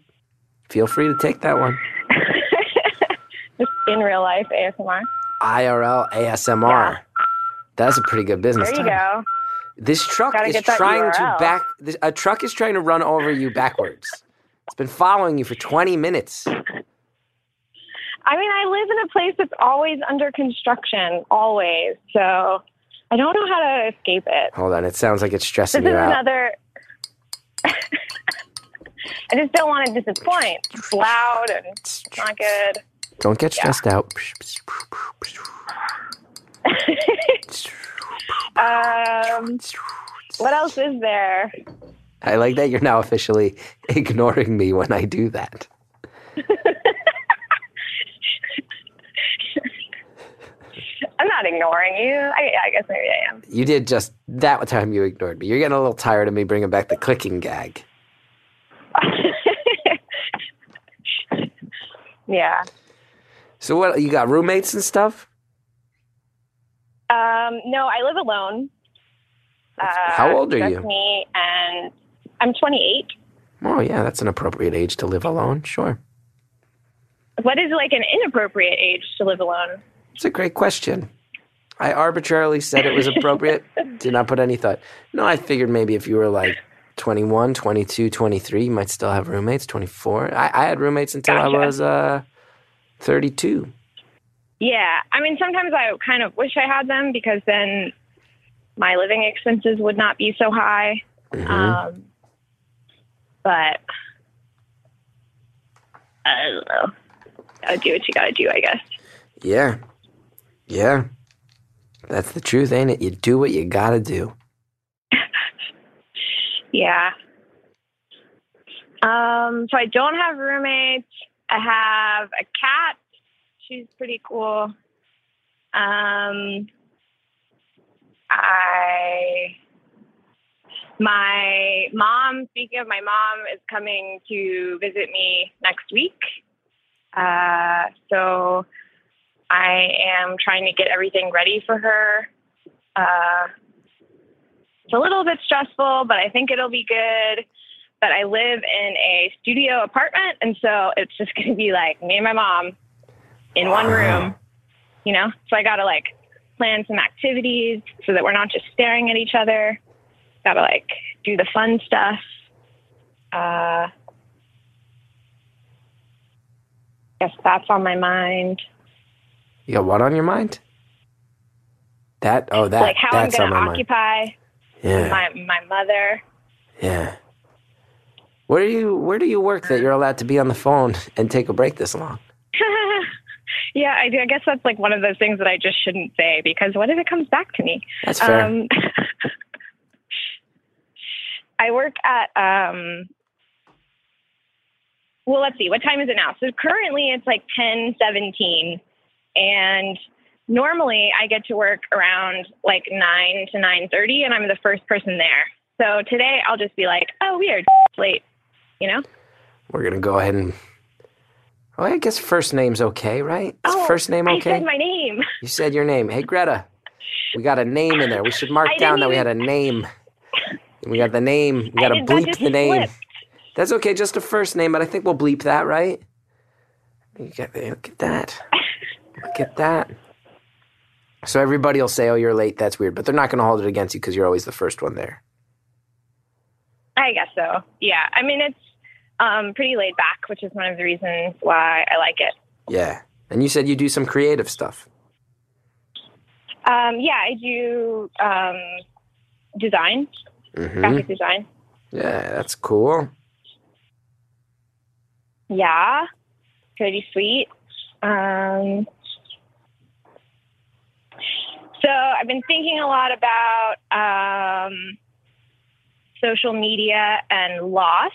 Feel free to take that one. just in real life ASMR. IRL ASMR. Yeah. That's a pretty good business. There you title. go. This truck Gotta is trying to back. This, a truck is trying to run over you backwards. It's been following you for 20 minutes. I mean, I live in a place that's always under construction, always. So I don't know how to escape it. Hold on. It sounds like it's stressing is you out. This is another. I just don't want to disappoint. It's loud and it's not good. Don't get stressed out. Um, what else is there? I like that you're now officially ignoring me when I do that. I'm not ignoring you. I, I guess maybe I am. You did just That time you ignored me. You're getting a little tired of me bringing back the clicking gag. yeah. So what? You got roommates and stuff? Um, no, I live alone. Uh, How old are you? Me and I'm 28. Oh yeah, that's an appropriate age to live alone. Sure. What is like an inappropriate age to live alone? It's a great question. I arbitrarily said it was appropriate. Did not put any thought. No, I figured maybe if you were like 21, 22, 23, you might still have roommates. 24. I, I had roommates until Gotcha. I was uh, 32. Yeah, I mean, sometimes I kind of wish I had them because then my living expenses would not be so high. Mhm. Um, but I don't know. Gotta do what you gotta do, I guess. yeah. Yeah. That's the truth, ain't it? You do what you gotta do. Yeah. Um, so I don't have roommates. I have a cat. She's pretty cool. Um, I my mom. Speaking of my mom, is coming to visit me next week. Uh, so I am trying to get everything ready for her. Uh, it's a little bit stressful, but I think it'll be good. But I live in a studio apartment, and so it's just going to be like me and my mom in one room, you know? So I got to like plan some activities so that we're not just staring at each other. Got to like do the fun stuff. Uh, guess that's on my mind. You got what on your mind? That? Oh, that. like how I'm that's going on to my mind. occupy Yeah. my my mother. Yeah. Where do you where do you work that you're allowed to be on the phone and take a break this long? Yeah, I, do. I guess that's like one of those things that I just shouldn't say because what if it comes back to me? That's fair. Um, I work at um. Well, let's see. What time is it now? So currently it's like ten seventeen, and normally I get to work around like nine to nine thirty, and I'm the first person there. So today I'll just be like, "Oh, weird, it's late," you know. We're gonna go ahead and. Oh, I guess first name's okay, right? Oh, first name I okay? said my name. you said your name. Hey, Greta. We got a name in there. We should mark down that we had a name. We got the name. We got to bleep the name. That's okay, just a first name, but I think we'll bleep that, right? You get, look at that. Look at that. So everybody will say, "Oh, you're late." That's weird, but they're not going to hold it against you because you're always the first one there. I guess so. Yeah. I mean, it's um, pretty laid back, which is one of the reasons why I like it. Yeah. And you said you do some creative stuff. Um, yeah, I do um, design, hmm graphic design. Yeah, that's cool. Yeah, pretty sweet. Um, so I've been thinking a lot about um, social media and loss.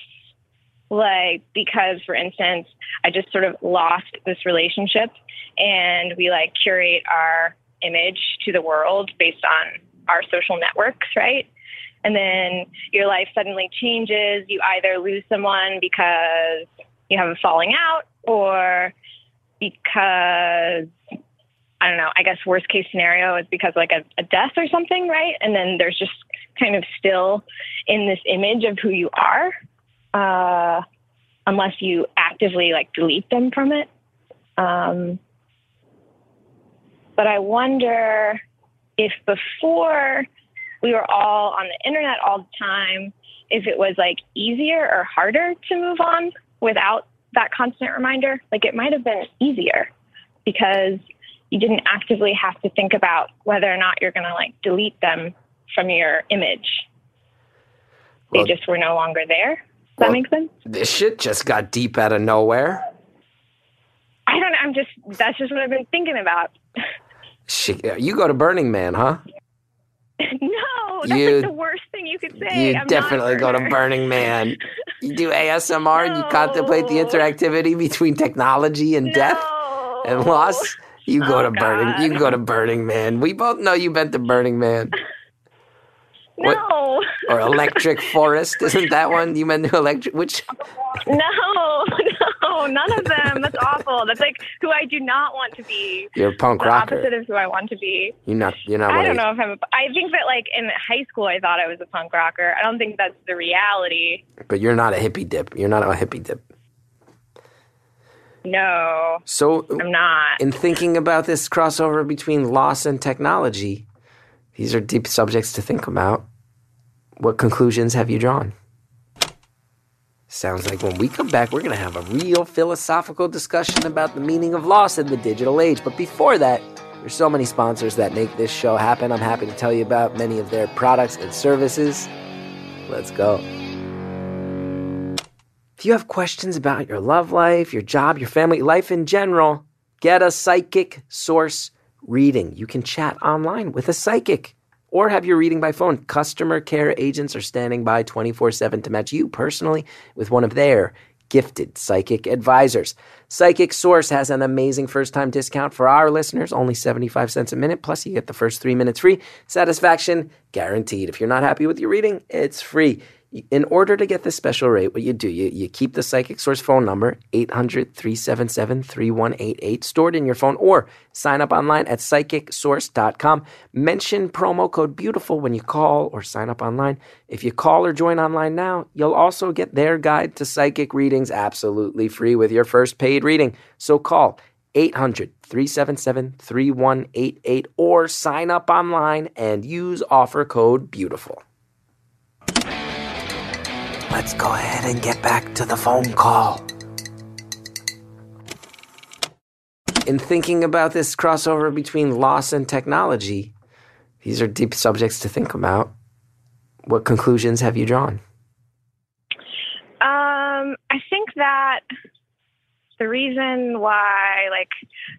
Like, because for instance, I just sort of lost this relationship and we like curate our image to the world based on our social networks, right? And then your life suddenly changes. You either lose someone because you have a falling out or because I don't know, I guess worst case scenario is because like a, a death or something, right? And then there's just kind of still in this image of who you are, uh, unless you actively like delete them from it. Um, but I wonder if before we were all on the internet all the time, if it was like easier or harder to move on without that constant reminder. Like it might have been easier because you didn't actively have to think about whether or not you're going to like delete them from your image. They just were no longer there. Does that make sense? This shit just got deep out of nowhere. I don't know. I'm just, that's just what I've been thinking about. Shit, you go to Burning Man, huh? no, that's You- like the worst thing you could say. You I'm definitely go to. Burning Man. You do ASMR and you contemplate the interactivity between technology and death and loss. You go Oh, to Burning. You go to Burning Man. We both know you've been to Burning Man. No, Or Electric Forest? Isn't that one? You meant to electric? Which? no, no, none of them. That's awful. That's like who I do not want to be. You're a punk The rocker. opposite of who I want to be. You're not. You're not. I don't know if I'm. A, I think that like in high school, I thought I was a punk rocker. I don't think that's the reality. But you're not a hippie dip. You're not a hippie dip. No, So, I'm not. in thinking about this crossover between loss and technology, these are deep subjects to think about. What conclusions have you drawn? Sounds like when we come back, we're going to have a real philosophical discussion about the meaning of loss in the digital age. But before that, there's so many sponsors that make this show happen. I'm happy to tell you about many of their products and services. Let's go. If you have questions about your love life, your job, your family, life in general, get a psychic source reading. You can chat online with a psychic or have your reading by phone. Customer care agents are standing by 24 7 to match you personally with one of their gifted psychic advisors. Psychic Source has an amazing first time discount for our listeners, only 75 cents a minute, plus you get the first three minutes free. Satisfaction guaranteed. If you're not happy with your reading, it's free. In order to get this special rate, what you do, you, you keep the Psychic Source phone number, 800 377 3188, stored in your phone, or sign up online at psychicsource.com. Mention promo code BEAUTIFUL when you call or sign up online. If you call or join online now, you'll also get their guide to psychic readings absolutely free with your first paid reading. So call 800 377 3188 or sign up online and use offer code BEAUTIFUL. Let's go ahead and get back to the phone call. In thinking about this crossover between loss and technology, these are deep subjects to think about. What conclusions have you drawn? Um, I think that the reason why like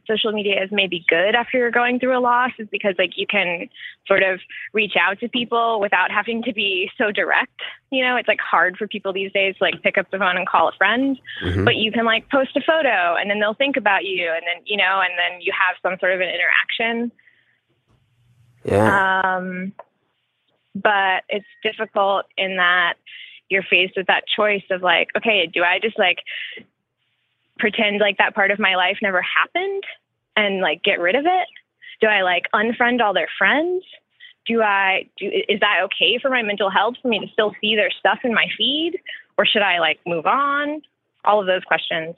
social media is maybe good after you're going through a loss is because like you can sort of reach out to people without having to be so direct. You know, it's like hard for people these days to like pick up the phone and call a friend, Mhm. but you can like post a photo and then they'll think about you and then, you know, and then you have some sort of an interaction. Yeah. Um, but it's difficult in that you're faced with that choice of like, okay, do I just like pretend like that part of my life never happened and like get rid of it? Do I like unfriend all their friends? Do I do is that okay for my mental health for me to still see their stuff in my feed or should I like move on? All of those questions.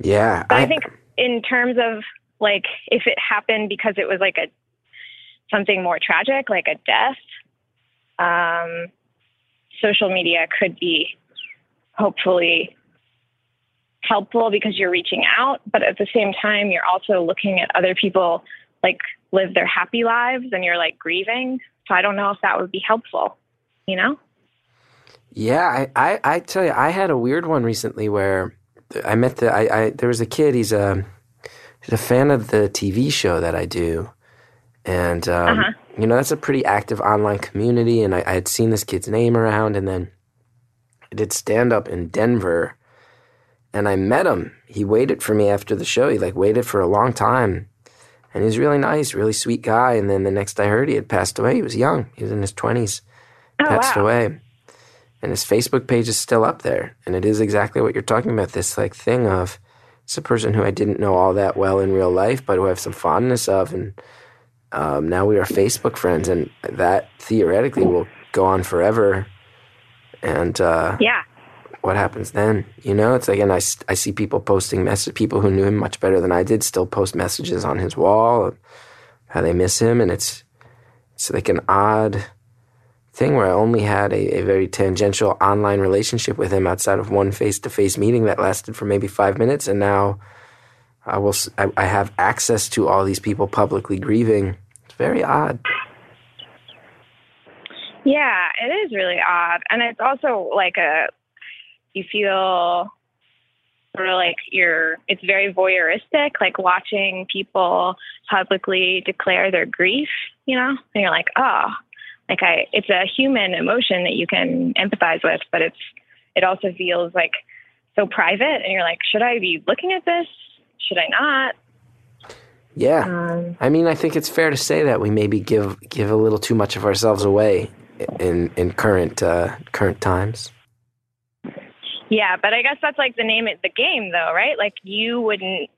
yeah. But I, think in terms of like if it happened because it was like a something more tragic, like a death, um, social media could be hopefully helpful because you're reaching out, but at the same time you're also looking at other people like live their happy lives and you're like grieving. So I don't know if that would be helpful, you know? Yeah, I, I, I tell you, I had a weird one recently where I met the I, I there was a kid. He's a he's a fan of the TV show that I do, and um, Uh-huh. you know that's a pretty active online community. And I, I had seen this kid's name around, and then I did stand up in Denver, and I met him. He waited for me after the show. He like waited for a long time, and he was really nice, really sweet guy. And then the next I heard, he had passed away. He was young. He was in his twenties Oh, passed wow. away. And his Facebook page is still up there. And it is exactly what you're talking about this like thing of it's a person who I didn't know all that well in real life, but who I have some fondness of. And um, now we are Facebook friends. And that theoretically will go on forever. And uh, Yeah. What happens then? You know, it's like, and I, I see people posting messages, people who knew him much better than I did still post messages on his wall how they miss him. And it's, it's like an odd thing where I only had a, a very tangential online relationship with him outside of one face to face meeting that lasted for maybe five minutes. And now I will, I, I have access to all these people publicly grieving. It's very odd. Yeah, it is really odd. And it's also like a, you feel sort of like you're, it's very voyeuristic, like watching people publicly declare their grief, you know? And you're like, oh, like I, it's a human emotion that you can empathize with, but it's, it also feels like so private. And you're like, should I be looking at this? Should I not? Yeah. Um, I mean, I think it's fair to say that we maybe give give a little too much of ourselves away in in current uh, current times. Yeah, but I guess that's like the name of the game, though, right? Like you wouldn't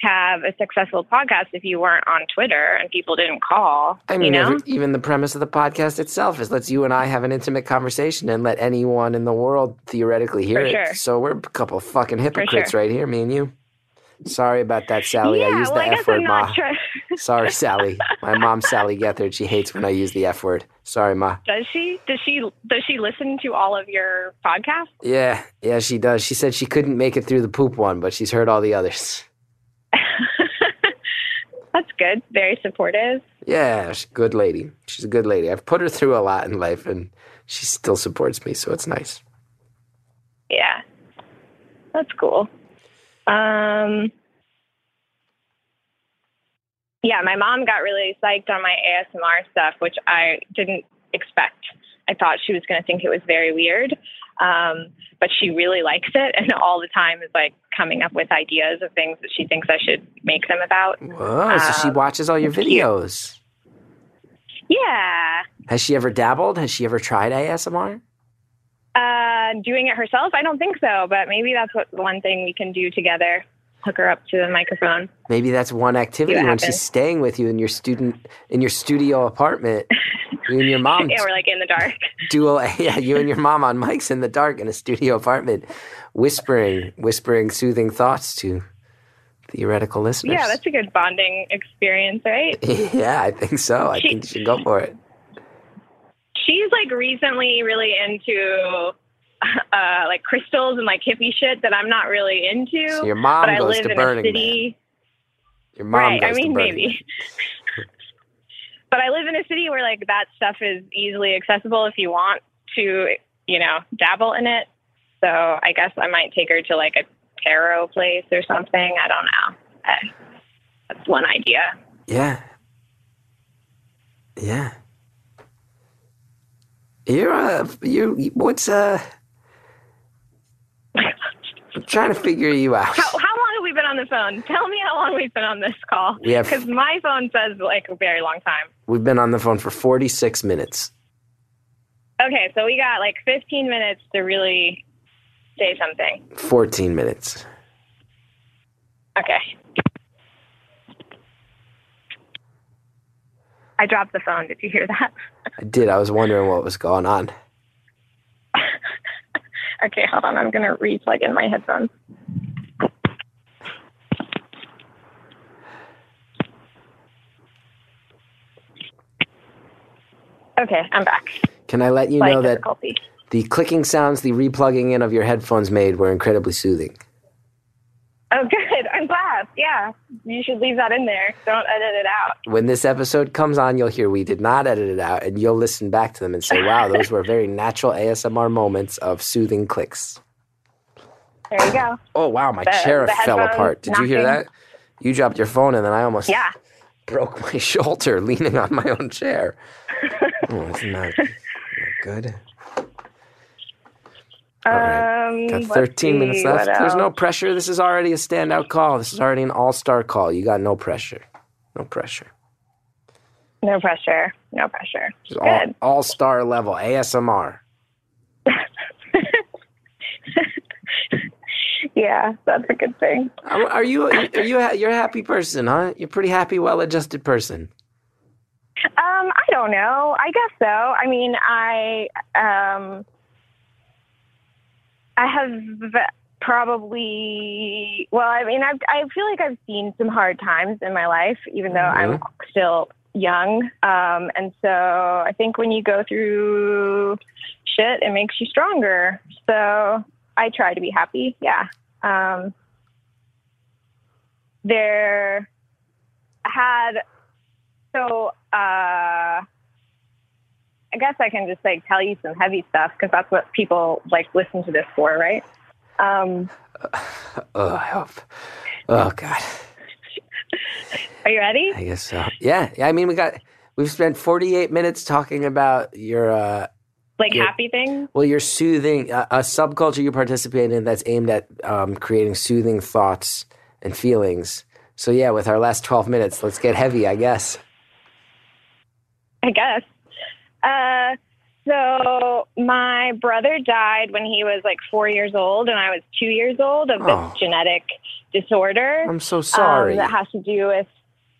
have a successful podcast if you weren't on Twitter and people didn't call. I mean, you know? even the premise of the podcast itself is let's you and I have an intimate conversation and let anyone in the world theoretically hear For it. sure. So we're a couple of fucking hypocrites sure. right here, me and you. Sorry about that, Sally. yeah, I used well, the I guess F word, Ma. Sorry, Sally. My mom, Sally Gethard. She hates when I use the F word. Sorry, Ma. Does she? Does she? Does she listen to all of your podcasts? Yeah, yeah, she does. She said she couldn't make it through the poop one, but she's heard all the others. That's good. Very supportive. Yeah, she's a good lady. She's a good lady. I've put her through a lot in life, and she still supports me, so it's nice. Yeah, that's cool. Um, yeah, my mom got really psyched on my ASMR stuff, which I didn't expect. I thought she was going to think it was very weird, um, but she really likes it, and all the time is like coming up with ideas of things that she thinks I should make them about. Whoa, so she Um, watches all your videos. Yeah, Has she ever dabbled? Has she ever tried ASMR? uh, doing it herself, I don't think so, but maybe that's what one thing we can do together. Hook her up to the microphone. Maybe that's one activity when she's staying with you in your student in your studio apartment. You and your mom yeah, we're like in the dark. dual yeah, you and your mom on mics in the dark in a studio apartment, whispering, whispering soothing thoughts to theoretical listeners. Yeah, that's a good bonding experience, right? yeah, I think so. I She- think you should go for it. She's like recently really into uh, like crystals and like hippie shit that I'm not really into. So your mom but I goes live to in Burning a city. Man. Your mom right. goes I mean, to Burning maybe. but I live in a city where like that stuff is easily accessible if you want to, you know, dabble in it. So I guess I might take her to like a tarot place or something. I don't know. That's one idea. Yeah. Yeah. You're uh you what's uh I'm trying to figure you out. How, how long have we been on the phone? Tell me how long we've been on this call. We have- Because my phone says like a very long time. We've been on the phone for 46 minutes. Okay, so we got like 15 minutes to really say something. 14 minutes. Okay. I dropped the phone. Did you hear that? I did. I was wondering what was going on. Okay, hold on. I'm going to re-plug in my headphones. Okay, I'm back. Can I let you Slight know that the clicking sounds, the replugging in of your headphones made were incredibly soothing? Oh, good. I'm glad. Yeah, you should leave that in there. Don't edit it out. When this episode comes on, you'll hear we did not edit it out, and you'll listen back to them and say, wow, those were very natural ASMR moments of soothing clicks. There you go. Oh, wow, my The- chair the fell apart. Did you hear that? You dropped your phone, and then I almost Yeah. broke my shoulder leaning on my own chair. oh, it's not, not good. All right. Um, Got let's 13 minutes left. There's no pressure. This is already a standout call. This is already an all star call. You got no pressure. No pressure. no pressure. No pressure. Just all, Good. all star level ASMR. Yeah, that's a good thing. Are are you are you a- you're a happy person, huh? You're a pretty happy, well adjusted person. Um, I don't know. I guess so. I mean, I um, I have probably. Well, I mean, I've, I feel like I've seen some hard times in my life, even though I'm still young. Um, and so I think when you go through shit, it makes you stronger. So I try to be happy. Yeah. Um, there had so uh I guess I can just like tell you some heavy stuff because that's what people like listen to this for, right? Um, Oh, I hope. Oh God. are you ready? I guess so. Yeah. Yeah. I mean, we got we've spent 48 minutes talking about your uh Like Yeah. happy thing. well, your soothing uh, a subculture you participate in that's aimed at um, creating soothing thoughts and feelings. So yeah, with our last 12 minutes, let's get heavy, I guess. I guess. Uh, So my brother died when he was like four years old, and I was two years old of this Oh. genetic disorder. I'm so sorry. Um, that has to do with,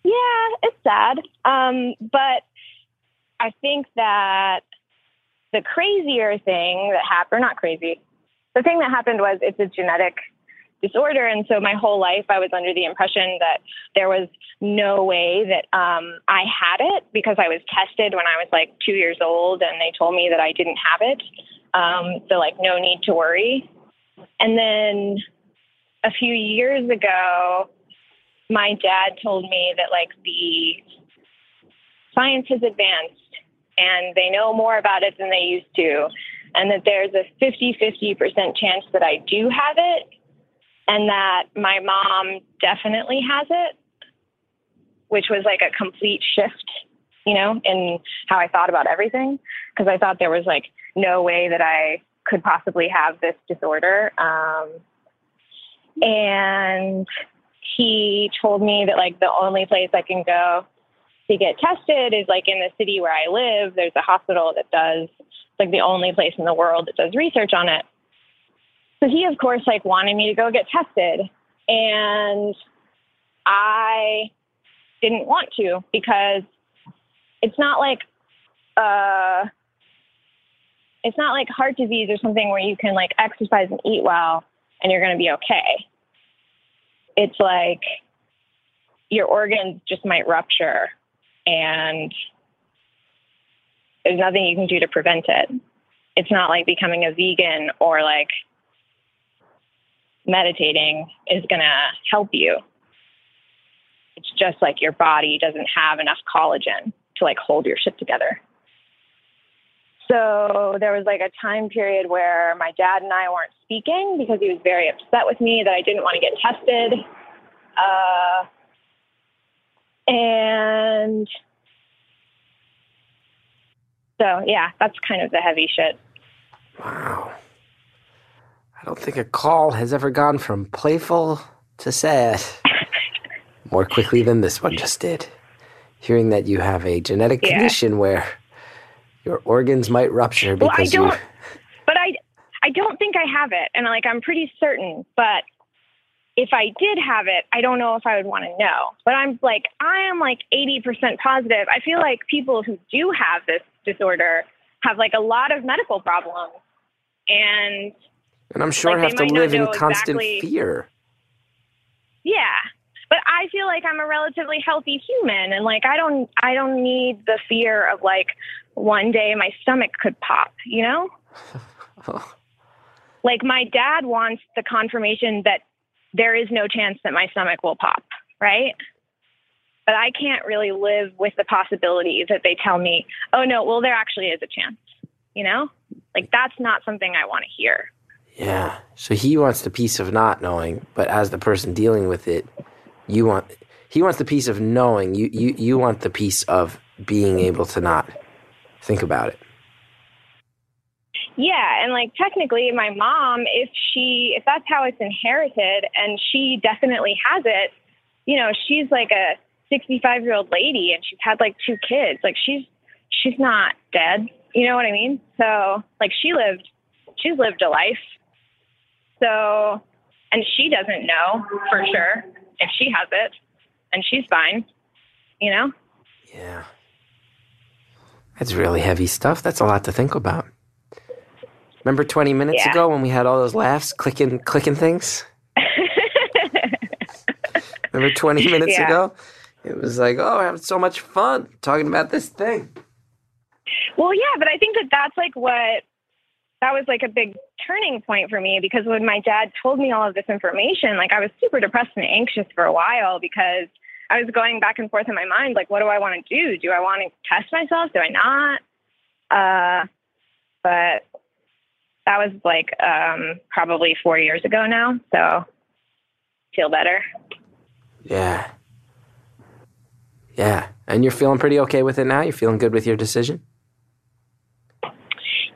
yeah, it's sad. Um, but I think that the crazier thing that happened, or not crazy, the thing that happened was it's a genetic disorder. And so my whole life I was under the impression that there was no way that um, I had it because I was tested when I was like two years old and they told me that I didn't have it. Um, so, like, no need to worry. And then a few years ago, my dad told me that like the science has advanced and they know more about it than they used to and that there's a 50-50% chance that I do have it and that my mom definitely has it which was like a complete shift you know in how I thought about everything because I thought there was like no way that I could possibly have this disorder um, and he told me that like the only place I can go to get tested is like in the city where I live. There's a hospital that does like the only place in the world that does research on it. So he of course like wanted me to go get tested and I didn't want to because it's not like uh it's not like heart disease or something where you can like exercise and eat well and you're going to be okay. It's like your organs just might rupture and there's nothing you can do to prevent it. It's not like becoming a vegan or like meditating is going to help you. It's just like your body doesn't have enough collagen to like hold your shit together. So there was like a time period where my dad and I weren't speaking because he was very upset with me that I didn't want to get tested. Uh, and so, yeah, that's kind of the heavy shit. Wow. I don't think a call has ever gone from playful to sad more quickly than this one just did. Hearing that you have a genetic Yeah. condition where your organs might rupture Well, I because you. don't, but I, I don't think I have it, and like I'm pretty certain. But if I did have it, I don't know if I would want to know. But I'm like, I am like 80% positive. I feel like people who do have this disorder have like a lot of medical problems, and And I'm sure like, have to live in constant exactly- fear. yeah. But I feel like I'm a relatively healthy human, and like I don't, I don't need the fear of like one day my stomach could pop. You know. like my dad wants the confirmation that there is no chance that my stomach will pop, right? But I can't really live with the possibility that they tell me, oh no, well, there actually is a chance, you know? Like that's not something I want to hear. Yeah. So he wants the peace of not knowing, but as the person dealing with it, you want he wants the peace of knowing. You you you want the peace of being able to not think about it. Yeah, and like technically my mom, if she if that's how it's inherited and she definitely has it, you know, she's like a 65-year-old lady and she's had like two kids. Like she's she's not dead. You know what I mean? So, like she lived she's lived a life. So, and she doesn't know for sure if she has it and she's fine. You know? Yeah. That's really heavy stuff. That's a lot to think about. Remember 20 minutes Yeah. ago when we had all those laughs, clicking clicking things? Remember 20 minutes Yeah. ago? It was like, oh, I'm having so much fun talking about this thing. Well, yeah, but I think that that's like what that was like a big turning point for me because when my dad told me all of this information, like I was super depressed and anxious for a while because I was going back and forth in my mind, like, what do I want to do? Do I want to test myself? Do I not? Uh, but that was like um, probably four years ago now, so feel better. Yeah. Yeah. And you're feeling pretty okay with it now? You're feeling good with your decision?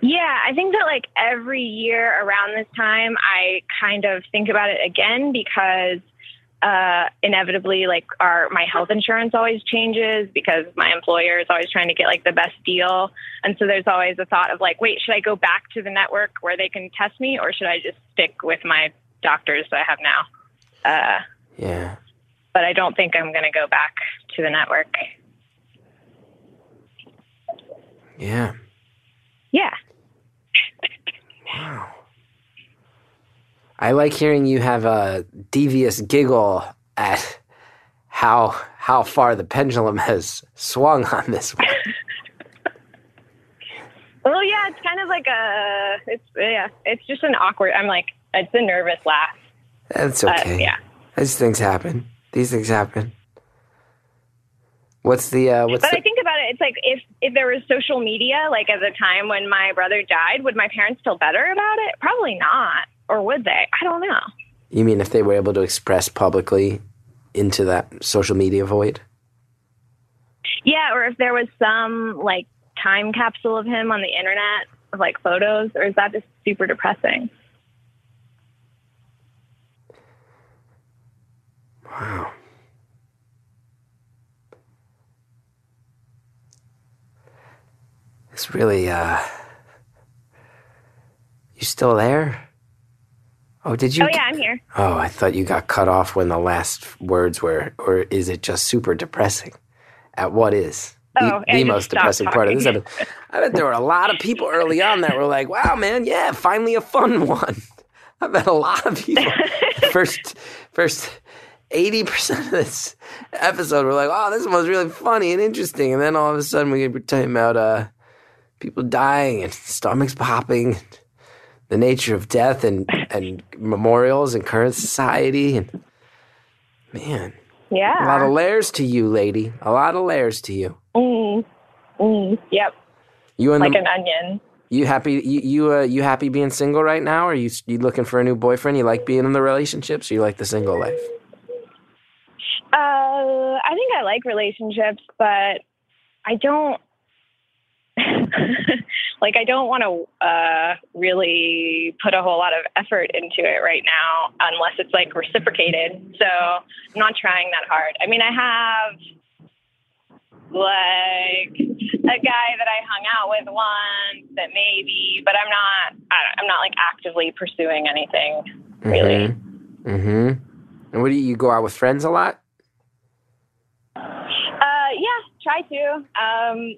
Yeah, I think that like every year around this time, I kind of think about it again because uh, inevitably like our my health insurance always changes because my employer is always trying to get like the best deal and so there's always a thought of like wait should i go back to the network where they can test me or should i just stick with my doctors that i have now uh, Yeah. but i don't think i'm going to go back to the network Yeah. yeah Wow. I like hearing you have a devious giggle at how how far the pendulum has swung on this one. well yeah it's kind of like a it's yeah it's just an awkward i'm like it's a nervous laugh That's but okay. yeah These things happen. These things happen. What's the uh what's But the, I think about it, it's like if if there was social media, like at the time when my brother died, would my parents feel better about it? Probably not. Or would they? I don't know. you mean if they were able to express publicly into that social media void? Yeah, or if there was some like time capsule of him on the internet of like photos, or is that just super depressing? Wow. It's really uh You still there? Oh, did you Oh yeah, I'm here. Oh, I thought you got cut off when the last words were or is it just super depressing? At what is? Oh, the, the most depressing part of this episode. I bet there were a lot of people early on that were like, "Wow, man, yeah, finally a fun one." I bet a lot of people first first eighty percent of this episode were like, "Oh, this was really funny and interesting," and then all of a sudden we were talking about uh, people dying and stomachs popping, and the nature of death and and memorials and current society, and man, yeah. a lot of layers to you, lady. A lot of layers to you. Mm. Mm. Yep. You and Like the, an onion. you happy you you uh, you happy being single right now? Or you you looking for a new boyfriend? You like being in the relationships? Or you like the single life? Uh, I think I like relationships, but I don't like. I don't want to uh, really put a whole lot of effort into it right now, unless it's like reciprocated. So I'm not trying that hard. I mean, I have like a guy that I hung out with once that maybe, but I'm not. I, I'm not like actively pursuing anything. Really. Mm-hmm. And what do you, you go out with friends a lot? Uh, yeah, try to. Um,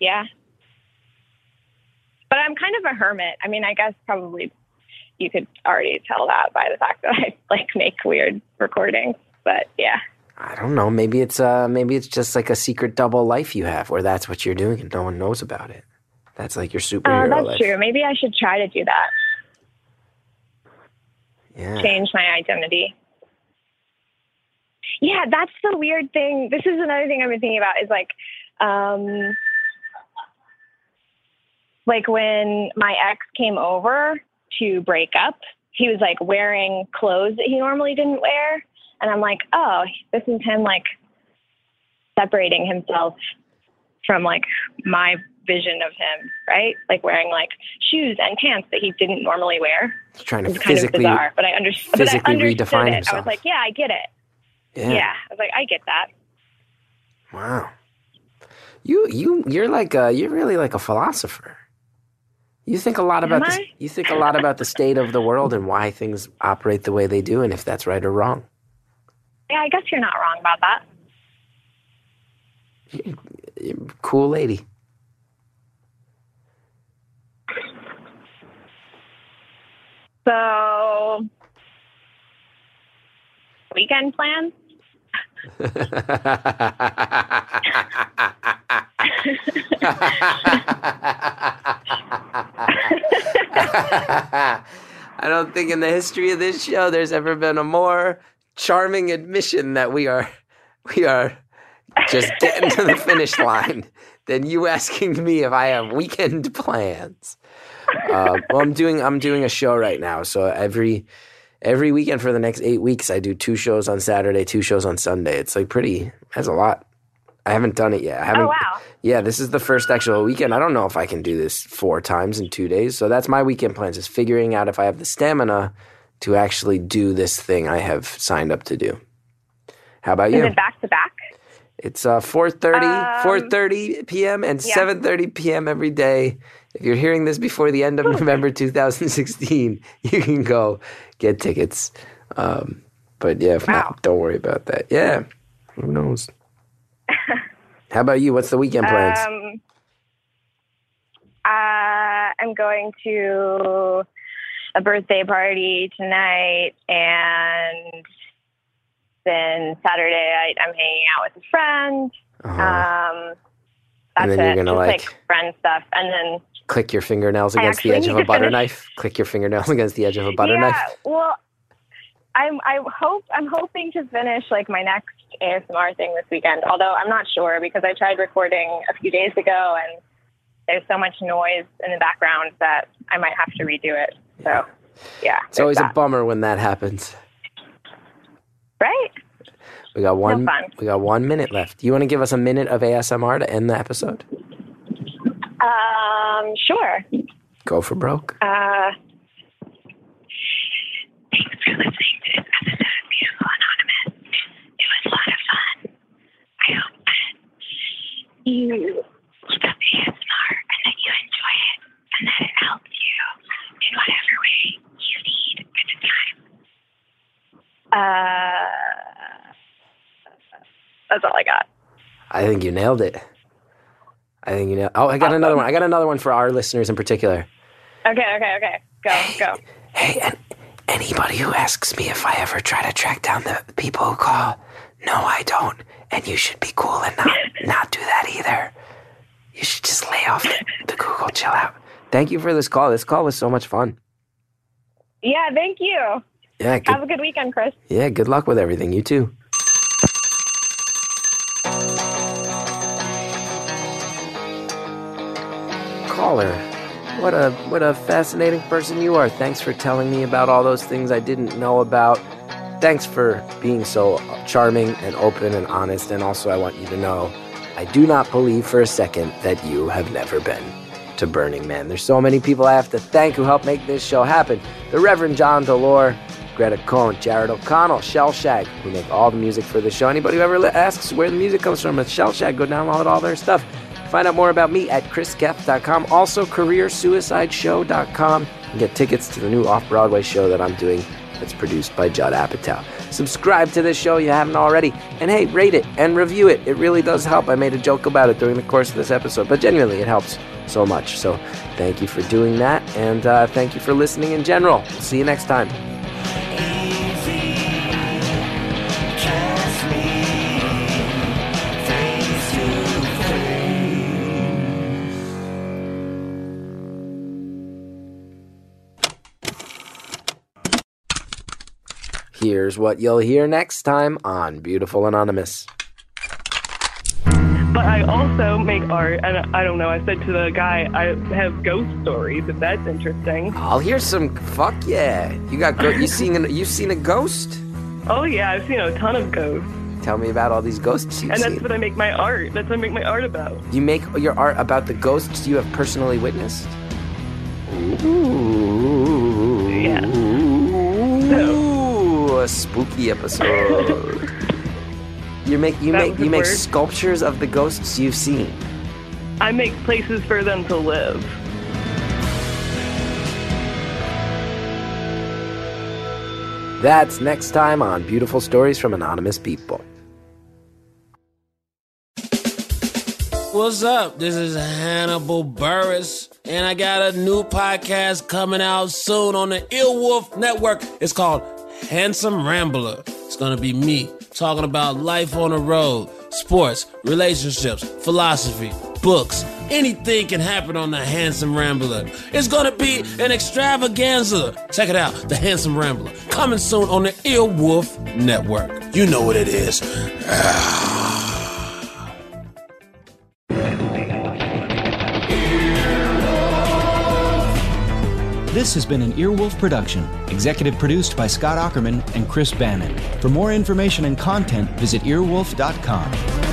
yeah. But I'm kind of a hermit. I mean, I guess probably you could already tell that by the fact that I like make weird recordings. But yeah. I don't know. Maybe it's uh maybe it's just like a secret double life you have, where that's what you're doing and no one knows about it. That's like your Uh, superhero that's life. true. Maybe I should try to do that. Yeah. Change my identity. Yeah, that's the weird thing. This is another thing I've been thinking about is like, um, like when my ex came over to break up, he was like wearing clothes that he normally didn't wear. And I'm like, oh, this is him like separating himself from like my vision of him, right? Like wearing like shoes and pants that he didn't normally wear. He's trying to It's kind of physically bizarre, but I, under- but I physically understood redefine it. I was like, yeah, I get it. yeah. Yeah. I was like, I get that. Wow. You you you're like a, you're really like a philosopher. You think a lot about Am the, you think a lot about the state of the world and why things operate the way they do and if that's right or wrong. Yeah, I guess you're not wrong about that. Cool lady. So, weekend plans? I don't think in the history of this show there's ever been a more charming admission that we are we are just getting to the finish line than you asking me if I have weekend plans. Uh, well, I'm doing I'm doing a show right now, so every every weekend for the next eight weeks, I do two shows on Saturday, two shows on Sunday. It's like pretty. That's a lot. I haven't done it yet. I haven't. Oh, wow. Yeah, this is the first actual weekend. I don't know if I can do this four times in two days. So that's my weekend plans: is figuring out if I have the stamina to actually do this thing I have signed up to do. How about Is you? it back to back? It's uh, 4.30, Um, 4.30 p.m. and yeah. 7.30 p.m. every day. If you're hearing this before the end of November 2016, you can go get tickets. Um, but yeah, if Wow. not, don't worry about that. Yeah, who knows? How about you? What's the weekend plans? Um, uh, I'm going to a birthday party tonight, and then Saturday I, I'm hanging out with a friend. Uh-huh. Um, that's And then it. you're gonna, Just like- like, friend stuff, and then Click your fingernails against the edge of a butter finish- knife. Click your fingernails against the edge of a butter yeah, knife. well, I'm I hope I'm hoping to finish like my next ASMR thing this weekend. Although I'm not sure because I tried recording a few days ago and there's so much noise in the background that I might have to redo it. So yeah, It's always there's a bummer when that happens. right. We got one. fun. we got one minute left. Do You want to give us a minute of ASMR to end the episode? Um, sure. Go for broke. Uh, thanks for listening to this episode of Beautiful Anonymous. It was a lot of fun. I hope that you look up ASMR and that you enjoy it and that it helps you in whatever way you need at the time. Uh, that's all I got. I think you nailed it. I think you nailed. Oh, I got another one. I got another one for our listeners in particular. Okay, okay, okay. Go, go. Hey, and anybody who asks me if I ever try to track down the people who call, no, I don't. And you should be cool and not not do that either. You should just lay off the, the Google. Chill out. Thank you for this call. This call was so much fun. Yeah, thank you. Yeah, good, Have a good weekend, Chris. yeah. Good luck with everything. You too. Caller, what a what a fascinating person you are. Thanks for telling me about all those things I didn't know about. Thanks for being so charming and open and honest. And also, I want you to know, I do not believe for a second that you have never been to Burning Man. There's so many people I have to thank who helped make this show happen. The Reverend John Delore, Greta Cohn, Jared O'Connell, Shellshag, who make all the music for the show. Anybody who ever asks where the music comes from, it's Shellshag. Go download all their stuff. Find out more about me at chrisgeth.com. Also, careersuicideshow.com. And get tickets to the new off Broadway show that I'm doing that's produced by Judd Apatow. Subscribe to this show if you haven't already. And hey, rate it and review it. It really does help. I made a joke about it during the course of this episode, but genuinely, it helps so much. So thank you for doing that. And uh, thank you for listening in general. See you next time. Here's what you'll hear next time on Beautiful Anonymous. But I also make art, and I don't know. I said to the guy, I have ghost stories. If that's interesting. I'll hear some. Fuck yeah! You got go- you seen a, you seen a ghost? Oh yeah, I've seen a ton of ghosts, Tell me about all these ghosts you've and that's seen. what I make my art. That's what I make my art about. You make your art about the ghosts you have personally witnessed. Ooh. Ooh, a spooky episode. you make you That make you make word. sculptures of the ghosts you've seen. I make places for them to live. That's next time on Beautiful Stories from Anonymous People. What's up? This is Hannibal Buress, and I got a new podcast coming out soon on the Earwolf Network. It's called Handsome Rambler. It's gonna be me talking about life on the road, sports, relationships, philosophy, books. Anything can happen on the Handsome Rambler. It's gonna be an extravaganza. Check it out, the Handsome Rambler, coming soon on the Earwolf Network. You know what it is. Ah. This has been an Earwolf production, executive produced by Scott Aukerman and Chris Bannon. For more information and content, visit earwolf.com.